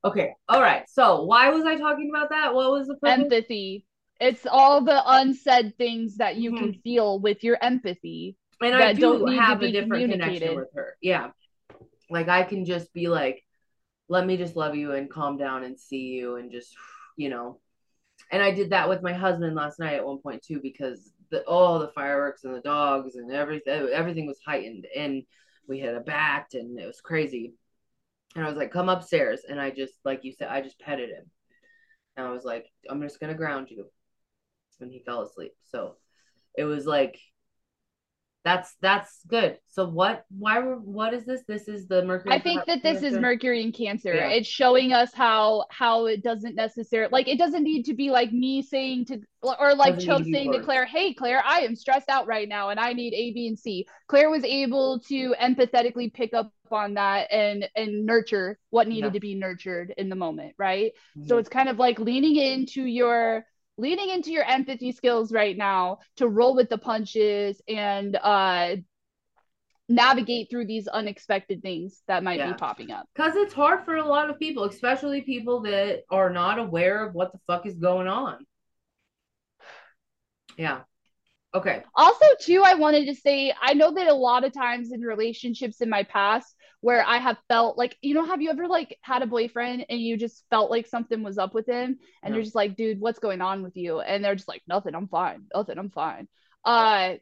okay. All right. So why was I talking about that? What was the purpose? empathy? It's all the unsaid things that you mm-hmm. can feel with your empathy. And I do not have a different connection with her. Yeah. Like I can just be like, let me just love you and calm down and see you and just, you know. And I did that with my husband last night at one point too, because the all the fireworks and the dogs and everything everything was heightened and we had a bat and it was crazy. And i was like come upstairs. And i just like you said i just petted him. And i was like i'm just gonna ground you. And he fell asleep. So it was like that's that's good. So what? Why? What is this? This is the Mercury. I think that this is Mercury in Cancer. Yeah. It's showing us how how it doesn't necessarily like it doesn't need to be like me saying to or like Choke saying to Claire, "Hey Claire, I am stressed out right now and I need A, B, and C." Claire was able to empathetically pick up on that and and nurture what needed yeah. to be nurtured in the moment, right? Mm-hmm. So it's kind of like leaning into your leaning into your empathy skills right now to roll with the punches and uh navigate through these unexpected things that might yeah. be popping up. Because it's hard for a lot of people, especially people that are not aware of what the fuck is going on. Yeah. Okay. Also, too, I wanted to say I know that a lot of times in relationships in my past, where I have felt like, you know, have you ever like had a boyfriend and you just felt like something was up with him and yeah. you're just like, dude, what's going on with you? And they're just like, nothing, I'm fine. Nothing, I'm fine. Uh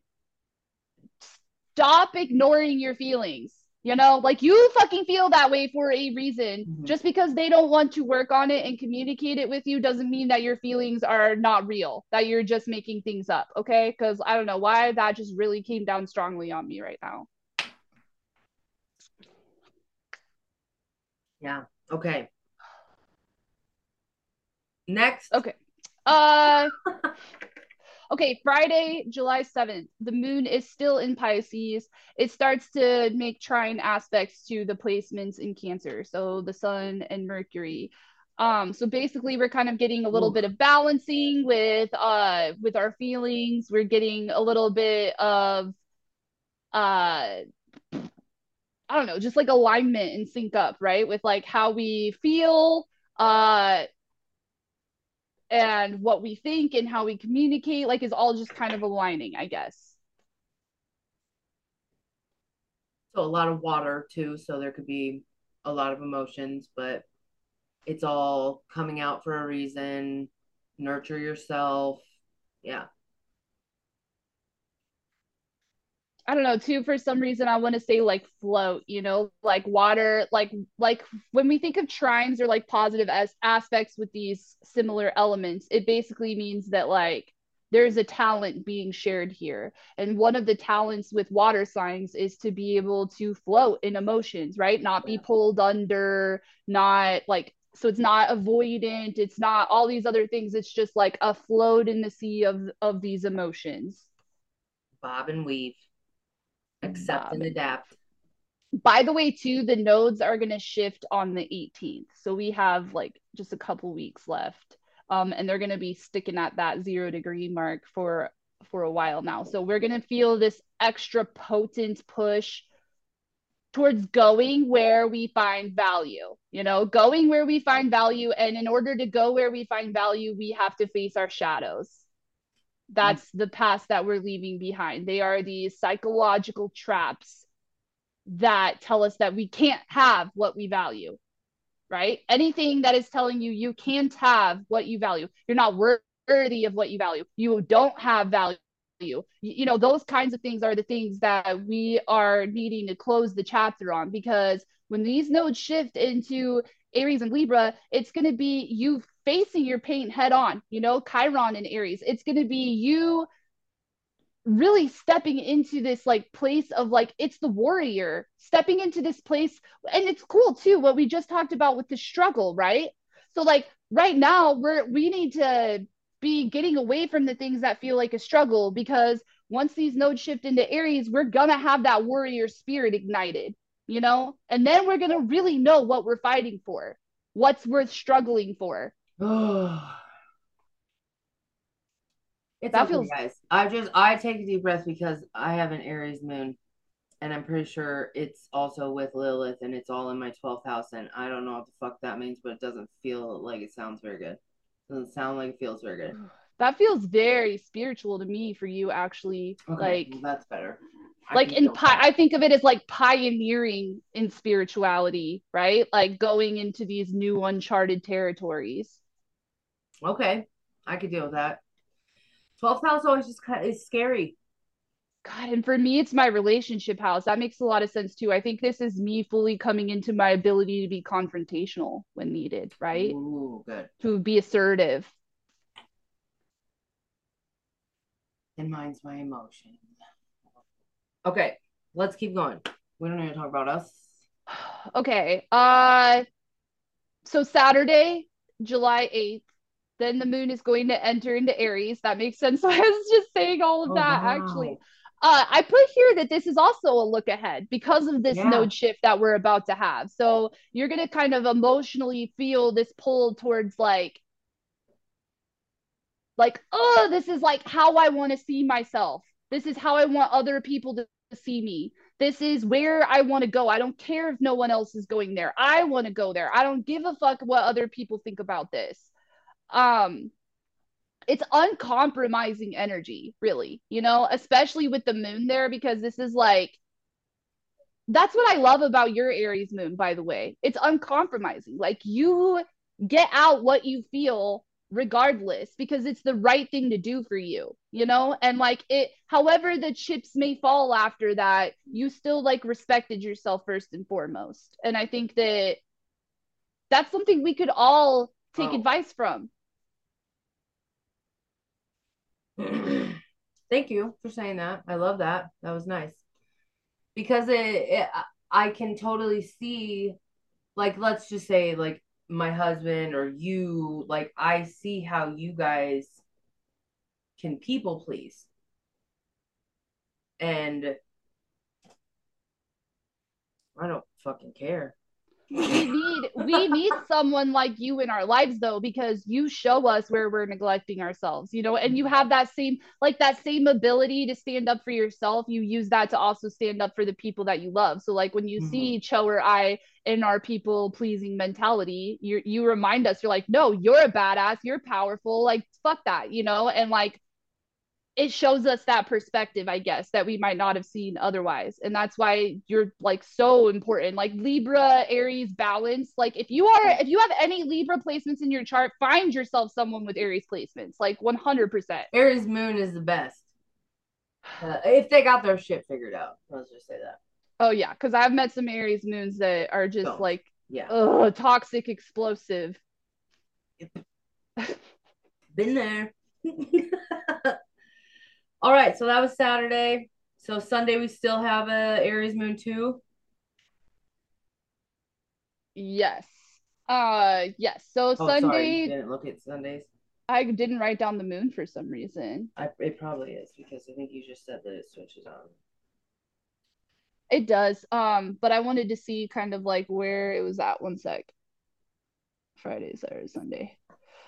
stop ignoring your feelings. You know, like you fucking feel that way for a reason. Mm-hmm. Just because they don't want to work on it and communicate it with you doesn't mean that your feelings are not real, that you're just making things up. Okay. Because I don't know why that just really came down strongly on me right now. Yeah. Okay. Next. Okay. Uh okay, Friday, July 7th. The moon is still in Pisces. It starts to make trine aspects to the placements in Cancer. So the sun and Mercury. Um, so basically we're kind of getting a little Ooh. bit of balancing with uh with our feelings. We're getting a little bit of uh I don't know, just like alignment and sync up, right? With like how we feel, uh, and what we think and how we communicate, like is all just kind of aligning, I guess. So a lot of water too, so there could be a lot of emotions, but it's all coming out for a reason. Nurture yourself. Yeah. I don't know, too, for some reason I want to say like float, you know, like water, like like when we think of trines or like positive as aspects with these similar elements, it basically means that like there's a talent being shared here. And one of the talents with water signs is to be able to float in emotions, right? Not be pulled under, not like so it's not avoidant, it's not all these other things. It's just like a float in the sea of of these emotions. Bob and weave accept and adapt. by the way, too, the nodes are going to shift on the 18th. So we have like just a couple weeks left. Um, and they're going to be sticking at that zero degree mark for for a while now. So we're going to feel this extra potent push towards going where we find value, you know, going where we find value. And in order to go where we find value, we have to face our shadows. That's the past that we're leaving behind. They are these psychological traps that tell us that we can't have what we value, right? Anything that is telling you you can't have what you value, you're not worthy of what you value, you don't have value. You, you know, those kinds of things are the things that we are needing to close the chapter on because when these nodes shift into Aries and Libra, it's going to be you facing your pain head on, you know, Chiron and Aries. It's going to be you really stepping into this like place of like it's the warrior stepping into this place. And it's cool too what we just talked about with the struggle right? So like right now we're we need to be getting away from the things that feel like a struggle because once these nodes shift into aries we're gonna have that warrior spirit ignited you know? And then we're gonna really know what we're fighting for what's worth struggling for that okay, feels guys. I just I take a deep breath because I have an Aries moon, and I'm pretty sure it's also with Lilith, and it's all in my twelfth house. And I don't know what the fuck that means, but it doesn't feel like it sounds very good. It doesn't sound like it feels very good. That feels very spiritual to me for you, actually. Okay, like well, that's better. I like in pi- I think of it as like pioneering in spirituality, right? Like going into these new uncharted territories. Okay, I could deal with that. 12th house always just is scary. God, and for me, it's my relationship house. That makes a lot of sense too. I think this is me fully coming into my ability to be confrontational when needed, right? Ooh, good. To be assertive. And mine's my emotion. Okay, let's keep going. We don't need to talk about us. okay. Uh so Saturday, July 8th, then the moon is going to enter into Aries. That makes sense. So I was just saying all of oh, that wow. actually. Uh, I put here that this is also a look ahead because of this yeah. node shift that we're about to have. So you're going to kind of emotionally feel this pull towards like, like, oh, this is like how I want to see myself. This is how I want other people to see me. This is where I want to go. I don't care if no one else is going there. I want to go there. I don't give a fuck what other people think about this um it's uncompromising energy really you know especially with the moon there because this is like that's what i love about your aries moon by the way. It's uncompromising. Like you get out what you feel regardless because it's the right thing to do for you you know? And like it however the chips may fall after that you still like respected yourself first and foremost. And i think that that's something we could all take oh. advice from Thank you for saying that. I love that. That was nice. Because it, it I can totally see like let's just say like my husband or you like I see how you guys can people please. And I don't fucking care we need we need someone like you in our lives though because you show us where we're neglecting ourselves you know and you have that same like that same ability to stand up for yourself. You use that to also stand up for the people that you love. So like when you mm-hmm. see cho or i in our people pleasing mentality you you remind us you're like no you're a badass. You're powerful. Like fuck that you know and like it shows us that perspective i guess that we might not have seen otherwise. And that's why you're like so important. Like libra aries balance. Like if you are if you have any libra placements in your chart find yourself someone with aries placements like 100% aries moon is the best. Uh, if they got their shit figured out let's just say that. Oh yeah because i've met some aries moons that are just Don't. like yeah. ugh, toxic explosive. Been there All right, so that was Saturday. So Sunday we still have a Aries moon too. Yes. Uh yes. So oh, Sunday sorry. didn't look at Sundays. I didn't write down the moon for some reason. I, it probably is because I think you just said that it switches on. It does. Um, but I wanted to see kind of like where it was at. One sec. Friday, Saturday, Sunday.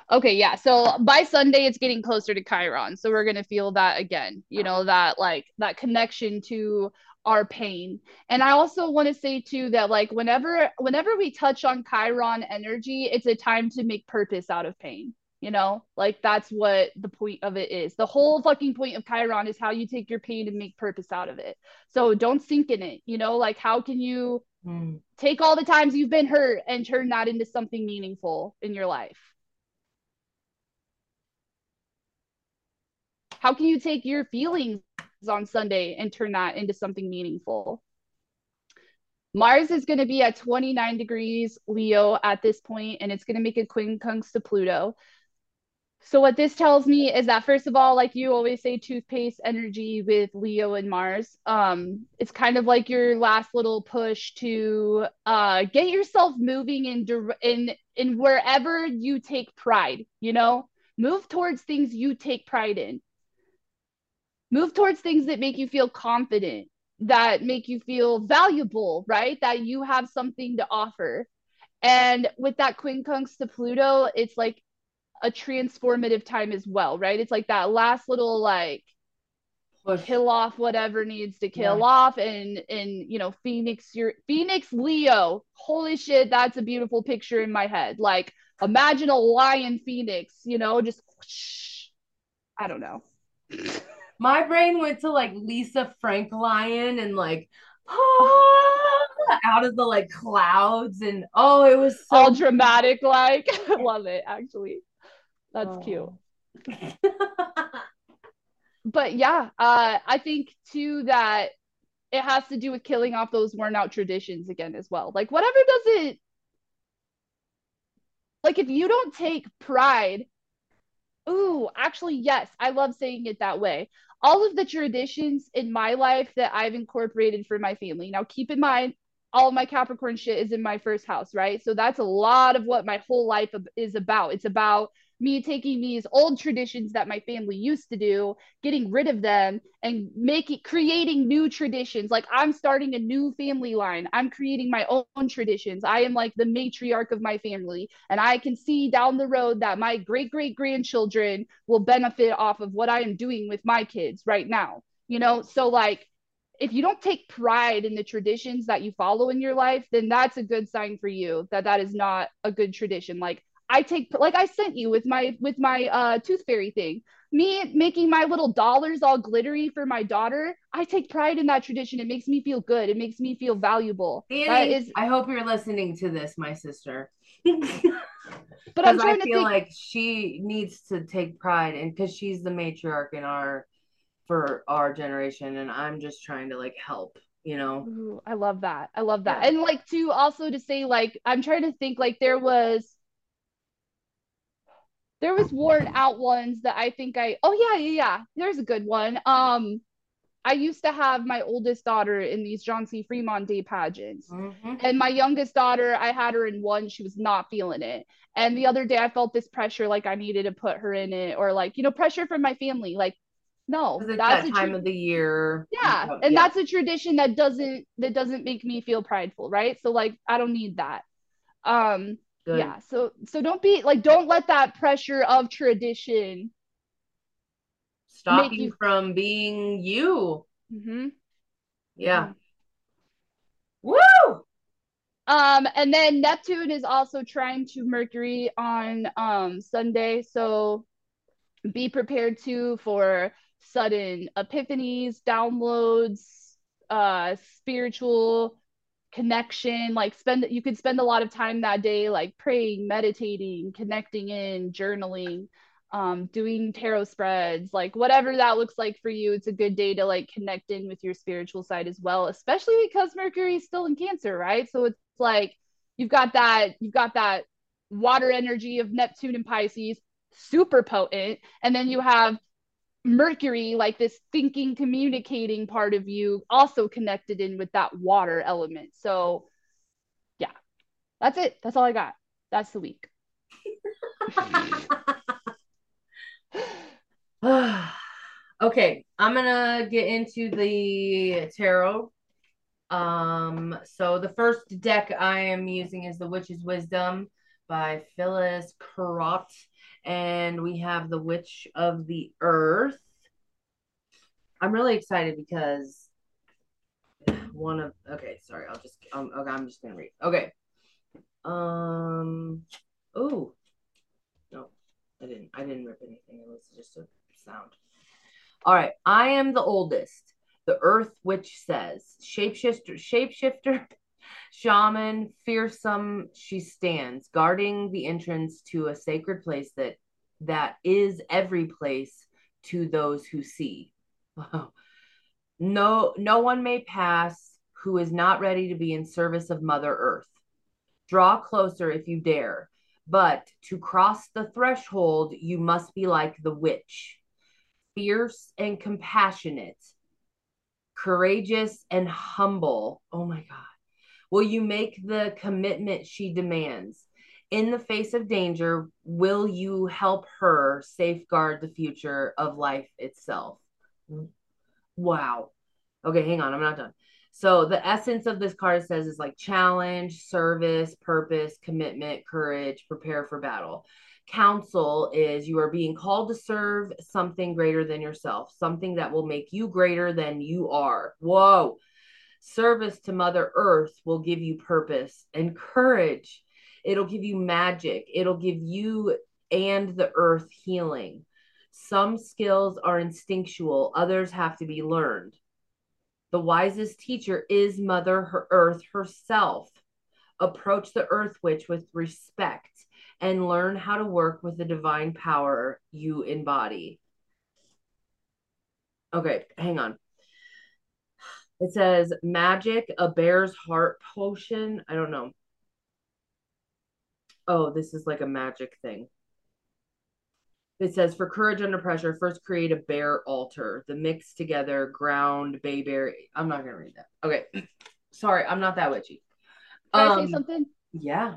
Okay, yeah. So by Sunday, it's getting closer to Chiron. So we're gonna feel that again. You know that like that connection to our pain. And I also want to say too that like whenever whenever we touch on Chiron energy, it's a time to make purpose out of pain. You know, like that's what the point of it is. The whole fucking point of Chiron is how you take your pain and make purpose out of it. So don't sink in it. You know, like how can you mm. take all the times you've been hurt and turn that into something meaningful in your life? How can you take your feelings on Sunday and turn that into something meaningful? Mars is going to be at 29 degrees Leo at this point, and it's going to make a quincunx to Pluto. So what this tells me is that first of all, like you always say, toothpaste energy with Leo and Mars. Um, it's kind of like your last little push to uh, get yourself moving in in in wherever you take pride. You know, move towards things you take pride in. Move towards things that make you feel confident, that make you feel valuable, right? That you have something to offer. And with that quincunx to Pluto, it's like a transformative time as well, right? It's like that last little like Push. kill off whatever needs to kill yeah. off and and you know phoenix your phoenix leo holy shit that's a beautiful picture in my head like imagine a lion phoenix you know just whoosh. i don't know my brain went to like lisa frank lion and like ah, out of the like clouds and oh it was so all dramatic like I love it actually that's oh. cute. but yeah, uh, I think too that it has to do with killing off those worn out traditions again as well. Like whatever doesn't like if you don't take pride ooh actually yes i love saying it that way all of the traditions in my life that i've incorporated for my family. Now keep in mind all my capricorn shit is in my first house right? So that's a lot of what my whole life is about. It's about me taking these old traditions that my family used to do, getting rid of them and making creating new traditions. Like I'm starting a new family line. I'm creating my own traditions. I am like the matriarch of my family and I can see down the road that my great great grandchildren will benefit off of what I am doing with my kids right now. You know, so like if you don't take pride in the traditions that you follow in your life, then that's a good sign for you that that is not a good tradition. Like I take like I sent you with my with my uh tooth fairy thing. Me making my little dollars all glittery for my daughter. I take pride in that tradition. It makes me feel good. It makes me feel valuable. Annie, is, I hope you're listening to this, my sister. but I'm trying I to feel think, like she needs to take pride in because she's the matriarch in our for our generation, and I'm just trying to like help you know Ooh, i love that i love that yeah. and like to also to say like i'm trying to think like there was there was worn out ones that I think I oh yeah yeah yeah there's a good one um I used to have my oldest daughter in these John C. Fremont Day pageants. Mm-hmm. And my youngest daughter, I had her in one. She was not feeling it. And the other day, I felt this pressure like I needed to put her in it, or like, you know, pressure from my family. Like, no, that's that time tra- of the year. Yeah. And yeah. that's a tradition that doesn't that doesn't make me feel prideful, right? So like I don't need that. Um, Good. Yeah. So so don't be like don't let that pressure of tradition stop you, from being you. Mm-hmm. Yeah. Mm-hmm. Woo! Um, and then Neptune is also trying to Mercury on um Sunday, so be prepared to for sudden epiphanies, downloads, uh, spiritual connection like spend you could spend a lot of time that day like praying meditating connecting in journaling um, doing tarot spreads like whatever that looks like for you it's a good day to like connect in with your spiritual side as well especially because mercury is still in cancer right? So it's like you've got that you've got that water energy of neptune and pisces super potent and then you have Mercury, like this thinking, communicating part of you, also connected in with that water element. So, yeah, that's it. That's all I got. That's the week. okay, I'm gonna get into the tarot Um, so the first deck I am using is the Witches' Wisdom by Phyllis Curott. And we have the Witch of the Earth. I'm really excited because one of okay, sorry, I'll just um okay, I'm just gonna read. Okay. Um oh no, I didn't I didn't rip anything. It was just a sound. All right, I am the oldest. The Earth Witch says, shapeshifter, shapeshifter, shaman, fearsome, she stands, guarding the entrance to a sacred place that that is every place to those who see. no, no one may pass who is not ready to be in service of Mother Earth. Draw closer if you dare, but to cross the threshold, you must be like the witch, fierce and compassionate, courageous and humble. Oh my God. Will you make the commitment she demands? In the face of danger, will you help her safeguard the future of life itself? Wow. Okay, hang on. I'm not done. So the essence of this card says is like challenge, service, purpose, commitment, courage, prepare for battle. Counsel is you are being called to serve something greater than yourself, something that will make you greater than you are. Whoa. Service to Mother Earth will give you purpose and courage. It'll give you magic. It'll give you and the earth healing. Some skills are instinctual, others have to be learned. The wisest teacher is Mother Earth herself. Approach the Earth Witch with respect and learn how to work with the divine power you embody. Okay, hang on. It says magic, a bear's heart potion. I don't know. Oh, this is like a magic thing. It says for courage under pressure, first create a bear altar. The mix together ground bayberry. I'm not gonna read that. Okay, sorry, I'm not that witchy. Can um, I say um, something? Yeah.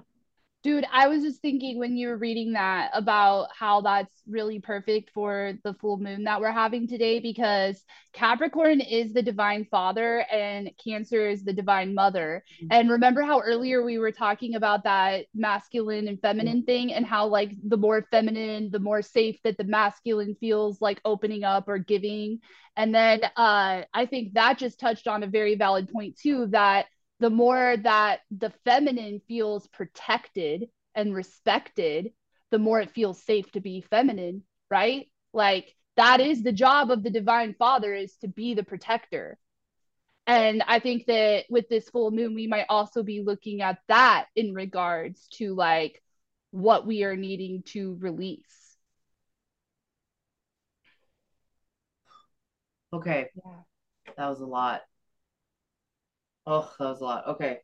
Dude, I was just thinking when you were reading that about how that's really perfect for the full moon that we're having today because Capricorn is the divine father and Cancer is the divine mother. Mm-hmm. And remember how earlier we were talking about that masculine and feminine mm-hmm. thing and how, like, the more feminine, the more safe that the masculine feels like opening up or giving. And then uh, I think that just touched on a very valid point, too, that the more that the feminine feels protected and respected, the more it feels safe to be feminine, right? Like that is the job of the divine father is to be the protector. And I think that with this full moon, we might also be looking at that in regards to like what we are needing to release. Okay. Yeah. That was a lot. Oh, that was a lot. Okay.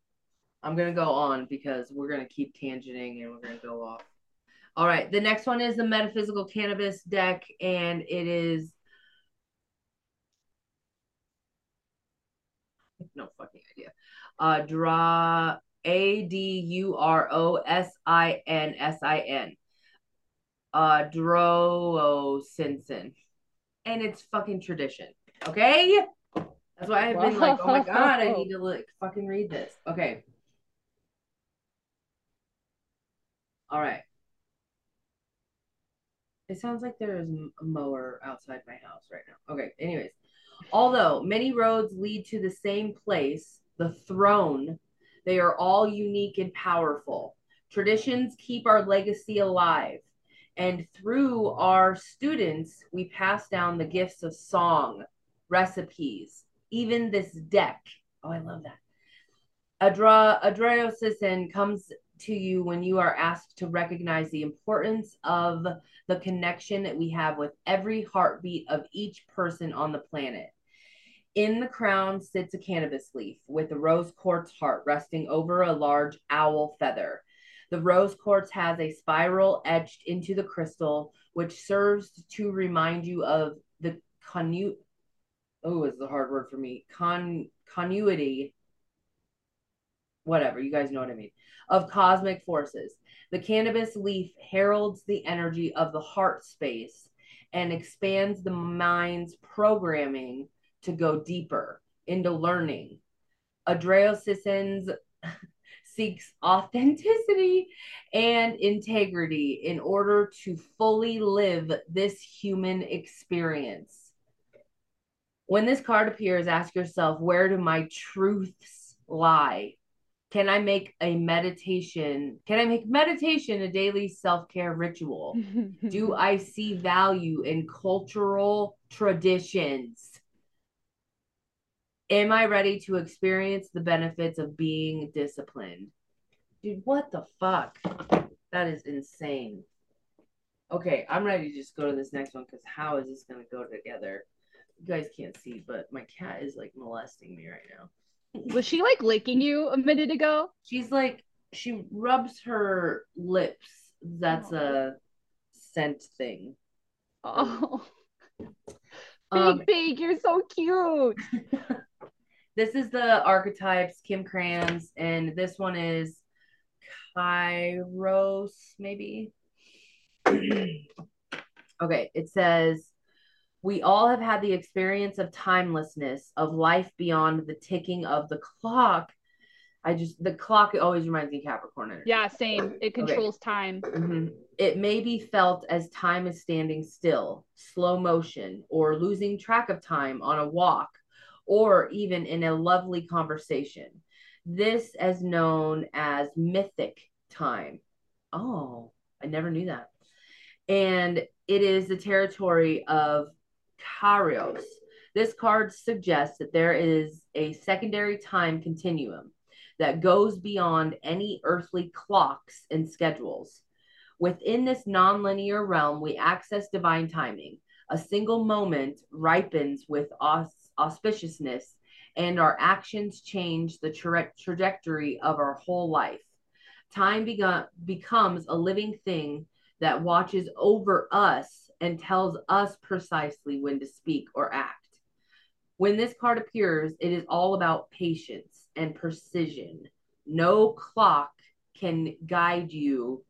I'm going to go on because we're going to keep tangenting and we're going to go off. All right. The next one is the metaphysical cannabis deck, and it is. No fucking idea. Uh, draw A D U R O S I N S I N. Uh, Dro Simpson. And it's fucking tradition. Okay? That's why I've been like, oh my god, I need to like fucking read this. Okay. All right. It sounds like there is a mower outside my house right now. Okay. Anyways, although many roads lead to the same place, the throne, they are all unique and powerful. Traditions keep our legacy alive. And through our students, we pass down the gifts of song, recipes, even this deck. Oh, I love that. Adra Adreosisin comes to you when you are asked to recognize the importance of the connection that we have with every heartbeat of each person on the planet. In the crown sits a cannabis leaf with a rose quartz heart resting over a large owl feather. The rose quartz has a spiral etched into the crystal, which serves to remind you of the connu- oh, is the hard word for me. Con continuity, whatever, you guys know what I mean, of cosmic forces. The cannabis leaf heralds the energy of the heart space and expands the mind's programming to go deeper into learning. Adreosissens seeks authenticity and integrity in order to fully live this human experience. When this card appears, ask yourself, where do my truths lie? Can I make a meditation? Can I make meditation a daily self care ritual? do I see value in cultural traditions? Am I ready to experience the benefits of being disciplined? Dude, what the fuck? That is insane. Okay, I'm ready to just go to this next one because how is this going to go together? You guys can't see, but my cat is like molesting me right now. Was she like licking you a minute ago? She's like, she rubs her lips. That's oh. a scent thing. Oh. Big um, Big, you're so cute. this is the archetypes, Kim Krans, and this one is Kairos, maybe. okay, it says, We all have had the experience of timelessness, of life beyond the ticking of the clock. I just, the clock always reminds me Capricorn energy. Yeah, same. It controls okay. time. Mm-hmm. It may be felt as time is standing still, slow motion, or losing track of time on a walk or even in a lovely conversation. This is known as mythic time. Oh, I never knew that. And it is the territory of Kairos. This card suggests that there is a secondary time continuum that goes beyond any earthly clocks and schedules. Within this nonlinear realm, we access divine timing. A single moment ripens with us auspiciousness, and our actions change the tra- trajectory of our whole life. Time begun- becomes a living thing that watches over us and tells us precisely when to speak or act. When this card appears, it is all about patience and precision. No clock can guide you.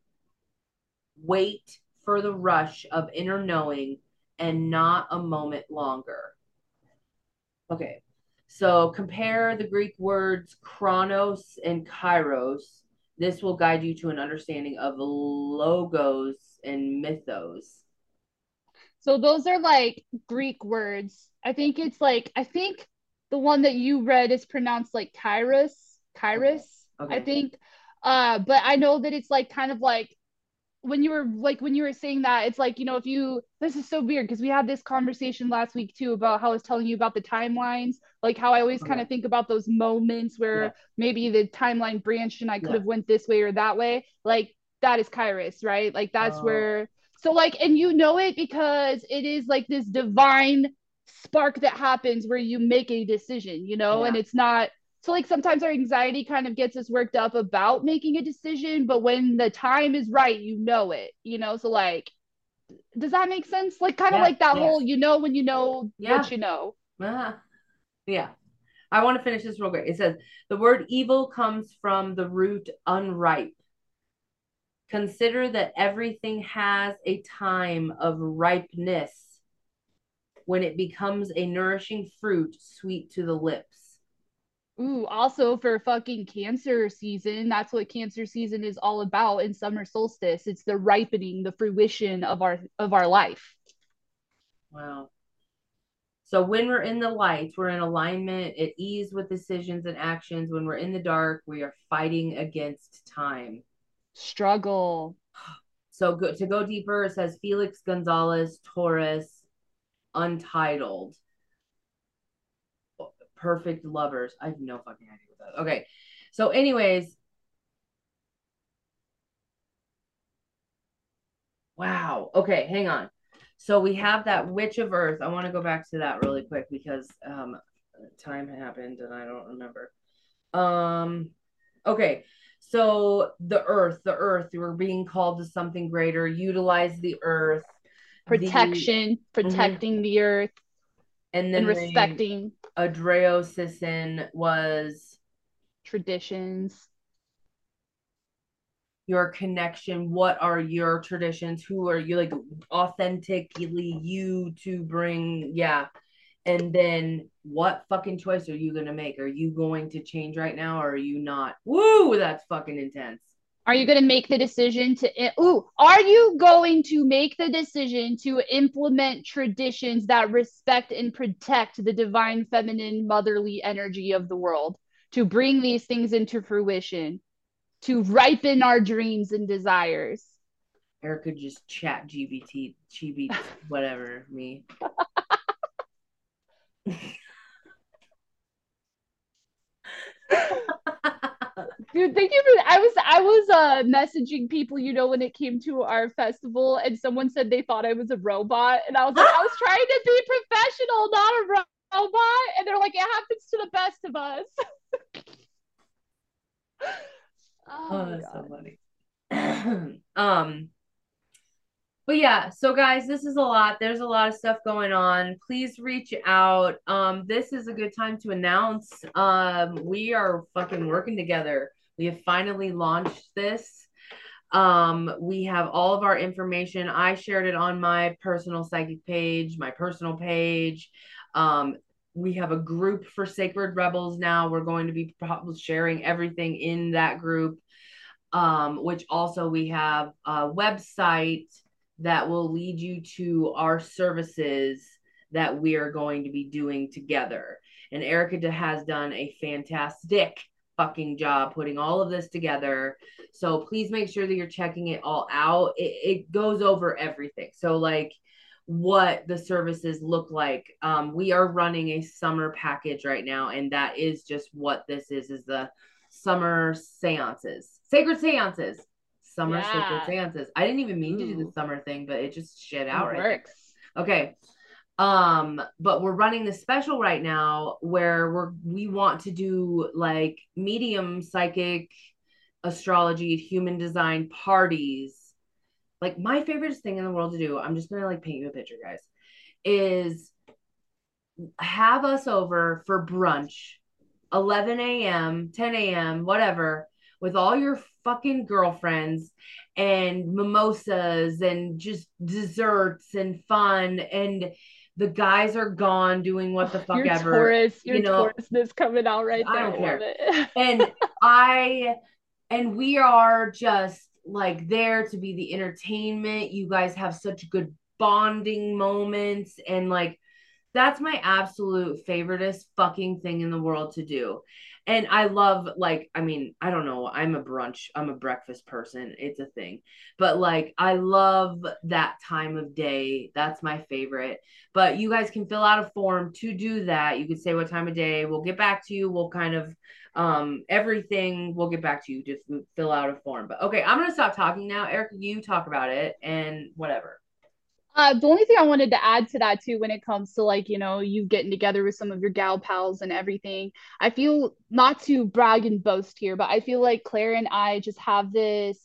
Wait for the rush of inner knowing and not a moment longer. Okay. So compare the Greek words chronos and kairos. This will guide you to an understanding of logos and mythos. So those are like Greek words. I think it's like I think the one that you read is pronounced like kairos, kairos. Okay. I think uh but I know that it's like kind of like when you were like when you were saying that it's like you know if you this is so weird because we had this conversation last week too about how I was telling you about the timelines like how I always okay. kind of think about those moments where yeah. maybe the timeline branched and I could yeah. have went this way or that way like that is Kairos right like that's uh, where so like and you know it because it is like this divine spark that happens where you make a decision you know yeah. and it's not so like sometimes our anxiety kind of gets us worked up about making a decision, but when the time is right, you know it, you know. So like does that make sense? Like kind of yeah, like that yeah. whole you know when you know yeah. what you know. Uh-huh. Yeah. I want to finish this real quick. It says the word evil comes from the root unripe. Consider that everything has a time of ripeness when it becomes a nourishing fruit sweet to the lips. Ooh, also for fucking cancer season, that's what cancer season is all about in summer solstice. It's the ripening, the fruition of our of our life. Wow. So when we're in the light, we're in alignment, at ease with decisions and actions. When we're in the dark, we are fighting against time. Struggle. So go, to go deeper, it says Felix Gonzalez Torres, Untitled perfect lovers. I have no fucking idea what that. Okay. So, anyways. Wow. Okay, hang on. So we have that Witch of Earth. I want to go back to that really quick because um time happened and I don't remember. Um okay. So the earth, the earth, you are being called to something greater. Utilize the earth. Protection, the, protecting mm-hmm. the earth and then and respecting Adreosissin was traditions your connection what are your traditions who are you like authentically you to bring yeah And then what fucking choice are you going to make? Are you going to change right now or are you not? Woo, that's fucking intense. Are you going to make the decision to eh, ooh, are you going to make the decision to implement traditions that respect and protect the divine feminine motherly energy of the world to bring these things into fruition, to ripen our dreams and desires? Erika just chat GBT, GBT, whatever, me. Dude, thank you for I was I was uh messaging people, you know, when it came to our festival, and someone said they thought I was a robot, and I was like, I was trying to be professional, not a robot, and they're like, it happens to the best of us. oh, oh that's God. so funny. um, but yeah, so guys, this is a lot. There's a lot of stuff going on. Please reach out. Um, this is a good time to announce. Um, we are fucking working together. We have finally launched this. Um, we have all of our information. I shared it on my personal psychic page, my personal page. Um, we have a group for Sacred Rebels now. We're going to be sharing everything in that group. Um, which also we have a website that will lead you to our services that we are going to be doing together. And Erika has done a fantastic fucking job putting all of this together. So please make sure that you're checking it all out. It, it goes over everything. So, like, what the services look like. Um, we are running a summer package right now, and that is just what this is: is the summer seances, sacred seances summer yeah. seances. I didn't even mean Ooh. to do the summer thing, but it just shit out it right works. There. Okay. Um, but we're running this special right now where we're we want to do like medium psychic astrology, human design parties. Like my favorite thing in the world to do, I'm just gonna like paint you a picture, guys, is have us over for brunch 11 a.m 10 a.m whatever with all your fucking girlfriends and mimosas and just desserts and fun and the guys are gone doing what the fuck your ever. Taurus, your you know, Taurus coming out right there. I don't care. and I and we are just like there to be the entertainment. You guys have such good bonding moments and like that's my absolute favoriteest fucking thing in the world to do and I love like I mean I don't know I'm a brunch I'm a breakfast person it's a thing. But like I love that time of day that's my favorite. But you guys can fill out a form to do that. You can say what time of day we'll get back to you we'll kind of um everything we'll get back to you just fill out a form. But okay I'm gonna stop talking now. Erika you talk about it and whatever uh, the only thing I wanted to add to that too, when it comes to like, you know, you getting together with some of your gal pals and everything, I feel not to brag and boast here, but I feel like Claire and I just have this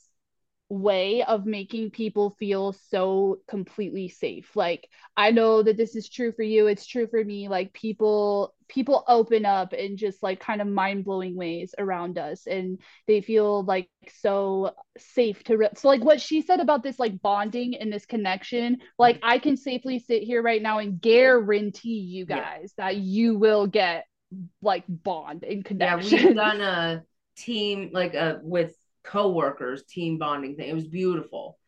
way of making people feel so completely safe. Like i know that this is true for you it's true for me. Like people people open up in just like kind of mind-blowing ways around us and they feel like so safe to re- so like what she said about this like bonding and this connection like i can safely sit here right now and guarantee you guys yeah. that you will get like bond and connection yeah we've done a team like a with co-workers team bonding thing. It was beautiful.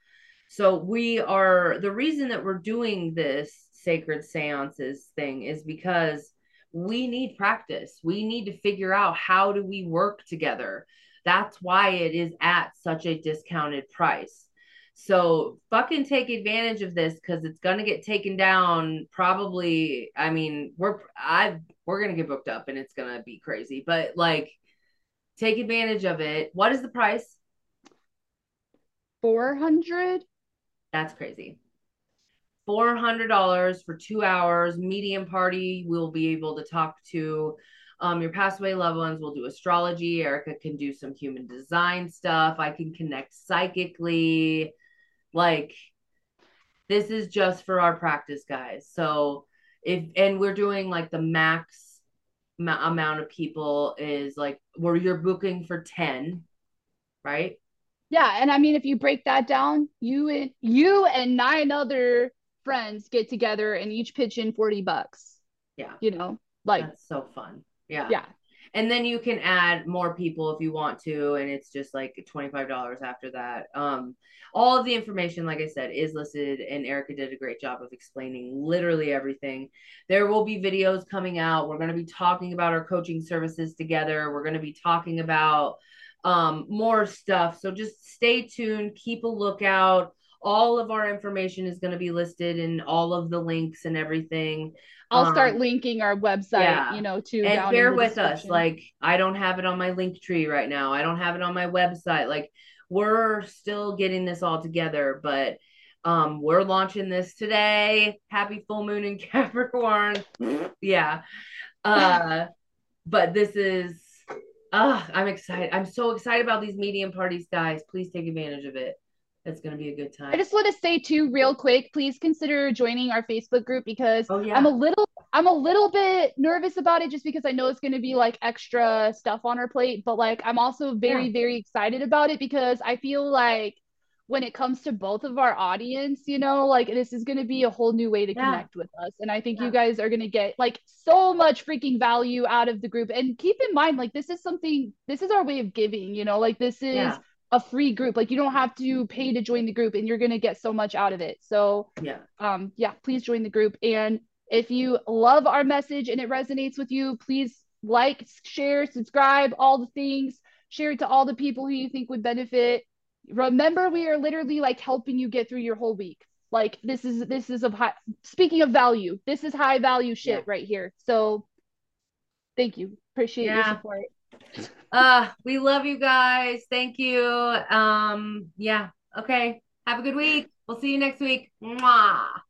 So we are the reason that we're doing this sacred seances thing is because we need practice. We need to figure out how do we work together. That's why it is at such a discounted price. So fucking take advantage of this because it's gonna get taken down probably i mean we're i we're gonna get booked up and it's gonna be crazy but like Take advantage of it. What is the price? 400 That's crazy. $400 for two hours, medium party. We'll be able to talk to um, your passed away loved ones. We'll do astrology. Erika can do some human design stuff. I can connect psychically. Like, this is just for our practice, guys. So, if, and we're doing like the max amount of people is like where you're booking for 10 right yeah and i mean if you break that down you and you and nine other friends get together and each pitch in 40 bucks Yeah. You know, like that's so fun. Yeah. Yeah. And then you can add more people if you want to, and it's just like $25 after that. Um, all of the information, like I said, is listed, and Erika did a great job of explaining literally everything. There will be videos coming out. We're going to be talking about our coaching services together. We're going to be talking about um, more stuff. So just stay tuned, keep a lookout. All of our information is going to be listed in all of the links and everything. I'll start um, linking our website, yeah. you know, to and bear with us. Like I don't have it on my Linktree right now. I don't have it on my website. Like we're still getting this all together, but um we're launching this today. Happy full moon in Capricorn. yeah. Uh but this is uh I'm excited. I'm so excited about these medium parties, guys. Please take advantage of it it's going to be a good time. I just want to say too, real quick, please consider joining our Facebook group because oh, yeah. I'm a little, I'm a little bit nervous about it just because I know it's going to be like extra stuff on our plate, but like I'm also very, yeah. very excited about it because I feel like when it comes to both of our audience, you know, like this is going to be a whole new way to yeah. connect with us. And I think you guys are going to get like so much freaking value out of the group. And keep in mind, like, this is something, this is our way of giving, you know, like this is a free group. Like you don't have to pay to join the group and you're going to get so much out of it. So, yeah. Um yeah, please join the group and if you love our message and it resonates with you, please like, share, subscribe, all the things. Share it to all the people who you think would benefit. Remember we are literally like helping you get through your whole week. Like this is this is of high speaking of value. This is high value shit yeah. right here. So thank you. Appreciate yeah. your support. Uh, we love you guys. Thank you. Um, yeah. Okay. Have a good week. We'll see you next week. Mwah.